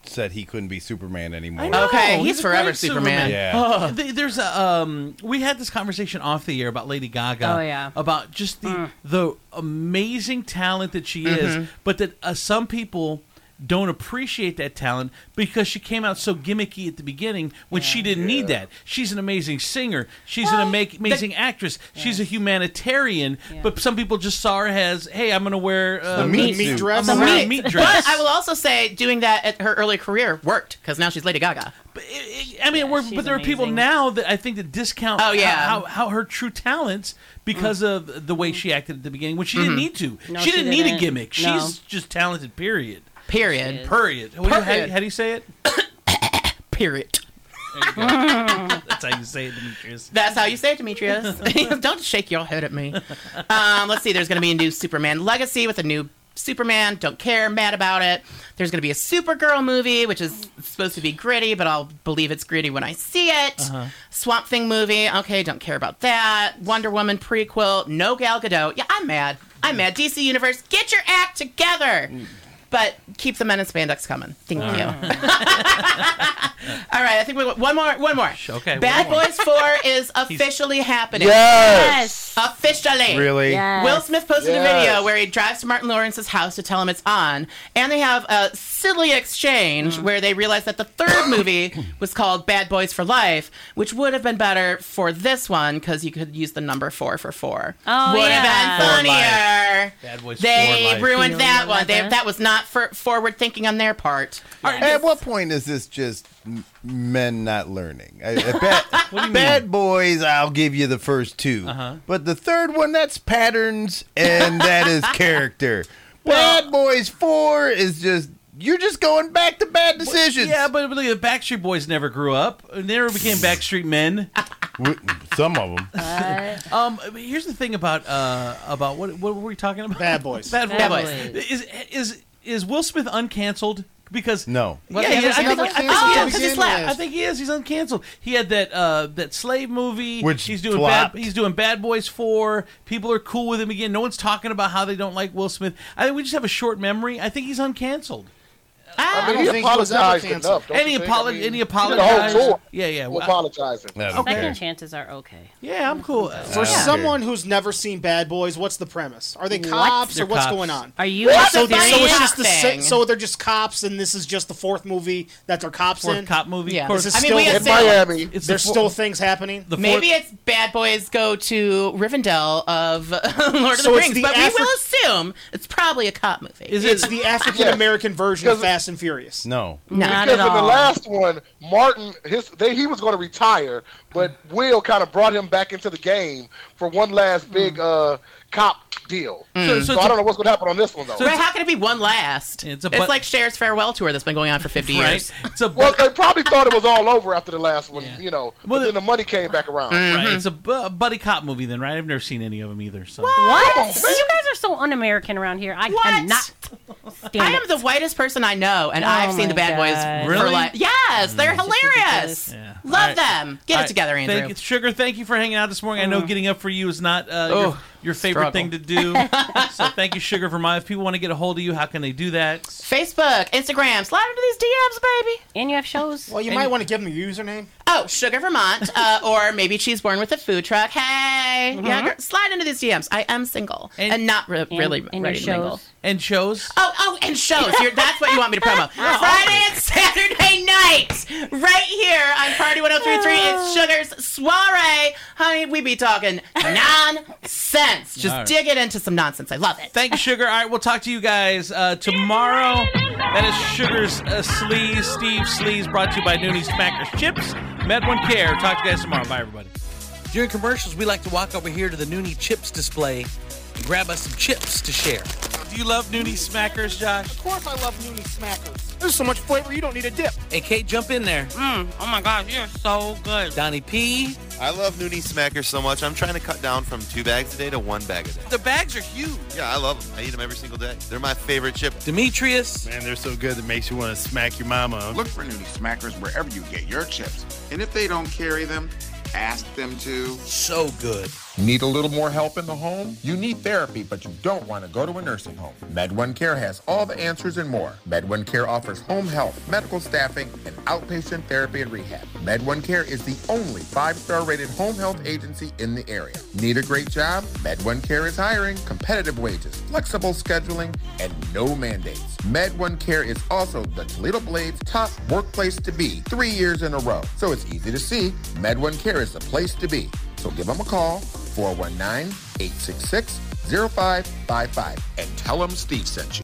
said he couldn't be Superman anymore. I know, Okay, he's a forever great Superman. Yeah. Th- There's a um. We had this conversation off the air about Lady Gaga. Oh, yeah. About just the the amazing talent that she Mm-hmm. is, but that uh, some people don't appreciate that talent because she came out so gimmicky at the beginning when she didn't need that. She's an amazing singer. She's an ama- amazing actress. She's a humanitarian. But some people just saw her as, hey, I'm going to wear uh, The meat Meat suit. dress. I'm The a meat- meat dress. But I will also say, doing that at her early career worked because now she's Lady Gaga. But it- it- I mean, we're, she's but there are people now that I think that discount Oh, yeah. how, how, how her true talents because of the way she acted at the beginning when she didn't need to. No, she she didn't need a didn't. gimmick. No. She's just talented. Period. Period. Period. What do you- how, Period. how do you say it? Period. That's how you say it, Demetrius. That's how you say it, Demetrius. Don't shake your head at me. Um, let's see. There's going to be a new Superman Legacy with a new Superman. Don't care. Mad about it. There's going to be a Supergirl movie, which is supposed to be gritty, but I'll believe it's gritty when I see it. Uh-huh. Swamp Thing movie. Okay, don't care about that. Wonder Woman prequel. No Gal Gadot. Yeah, I'm mad. I'm mad. DC Universe, get your act together. But keep the men in spandex coming. Thank you. All right, I think we one more. One more. Okay, one Bad more. Boys Four is officially happening. Yes. Officially. Really? Yes. Will Smith posted Yes. a video where he drives to Martin Lawrence's house to tell him it's on, and they have a silly exchange Mm. where they realize that the third movie was called Bad Boys for Life, which would have been better for this one because you could use the number four for four. Oh, would yeah. have been funnier. Bad Boys They for Life. ruined You that one. They, that? that was not for forward thinking on their part. At what point is this just men not learning? I, I bet, What mean? Bad Boys, I'll give you the first 2 Uh-huh. But the third one, that's patterns and that is character. Bad Boys 4 is just, you're just going back to bad decisions. Yeah, but, but look, the Backstreet Boys never grew up. They never became Backstreet Men. Some of them. Um, here's the thing about uh about what what were we talking about? Bad Boys. Bad, Bad Boys. Boys. Is is is Will Smith uncanceled? Because No. What, yeah, yeah, yeah, there's I think, I think he is. begin He's I think he is. He's uncanceled. He had that uh, that slave movie, Which he's doing flopped. bad. He's doing Bad Boys Four. People are cool with him again. No one's talking about how they don't like Will Smith. I think we just have a short memory. I think he's uncanceled. I mean, he apologized enough. don't Any you think? I mean, any he did a whole tour Yeah, yeah. of Well, apologizing. Second chances are okay. Yeah, I'm cool. For someone who's never seen Bad Boys, what's the premise? Are they What? cops They're or what's cops. going on? Are you so? So it's just the cop thing? so they're just cops, and this is just the fourth movie that they're cops Fourth in. cop movie? Yeah. Of. This is I mean, still we in assume- Miami. It's There's four- still things happening. The Maybe it's bad boys go to Rivendell of Lord of the Rings, the but Afri- we will assume it's probably a cop movie. Is It's it? the African American version of Fast and Furious. No. Not because at in the last one, Martin, his they, he was going to retire, but Will kind of brought him back into the game for one last hmm. big uh, cop deal. Hmm. So- So, so it's I a- don't know what's going to happen on this one though. Right, how can it be one last? It's It's, a but- like Cher's farewell tour that's been going on for 50 Right. years. It's a well, they probably thought it was all over after the last one, you know. Well, but then the money came back around. Mm-hmm. Right. It's a bu- buddy cop movie, then, right? I've never seen any of them either. So What? you guys are so un-American around here. I cannot stand I it. am the whitest person I know, and Oh I've seen the Bad Boys God. for Really? like yes, they're It's just hilarious. Yeah. Love All right. them. Get All it right. together, Andrew. Thank you, Sugar. Thank you for hanging out this morning. I know getting up for you is not uh, your, Oh, your favorite struggle. thing to do. so thank you, Sugar, for my. If people want to get a hold of you, how can they do that? Facebook, Instagram, slide into these DMs, baby. And you have shows. Well, you And might you- want to give them a username. Oh, Sugar Vermont, uh, or maybe she's born with a food truck. Hey, yeah, girl, slide into these DMs. I am single And- and, not re- And- really and ready to mingle. And shows. Oh, oh, and shows. You're, that's what you want me to promo. Friday and Saturday night, right here on Party 1033. It's Sugar's soiree. Honey, we be talking nonsense. Just right. dig it into some nonsense. I love it. Thank you, Sugar. All right, we'll talk to you guys uh, tomorrow. That is Sugar's uh, Sleaze, Steve Sleaze, brought to you by Noonie Smackers Chips. Med One Care. Talk to you guys tomorrow. Bye, everybody. During commercials, we like to walk over here to the Noonie Chips display and grab us some chips to share. Do you love Noonie Smackers, Josh? Of course, I love Noonie Smackers. There's so much flavor, you don't need a dip. Hey, Kate, jump in there. Mm, oh my gosh, you're so good. Donnie P. I love Noonie Smackers so much. I'm trying to cut down from two bags a day to one bag a day. The bags are huge. Yeah, I love them. I eat them every single day. They're my favorite chip. Demetrius. Man, they're so good it makes you want to smack your mama. Look for Noonie Smackers wherever you get your chips. And if they don't carry them, ask them to. So good. Need a little more help in the home? You need therapy, but you don't want to go to a nursing home. MedOne Care has all the answers and more. MedOne Care offers home health, medical staffing, and outpatient therapy and rehab. MedOne Care is the only five-star rated home health agency in the area. Need a great job? MedOne Care is hiring, competitive wages, flexible scheduling, and no mandates. MedOne Care is also the Toledo Blades top workplace to be three years in a row. So it's easy to see. MedOne Care is the place to be. So give them a call, 419 866 0555, and tell them Steve sent you.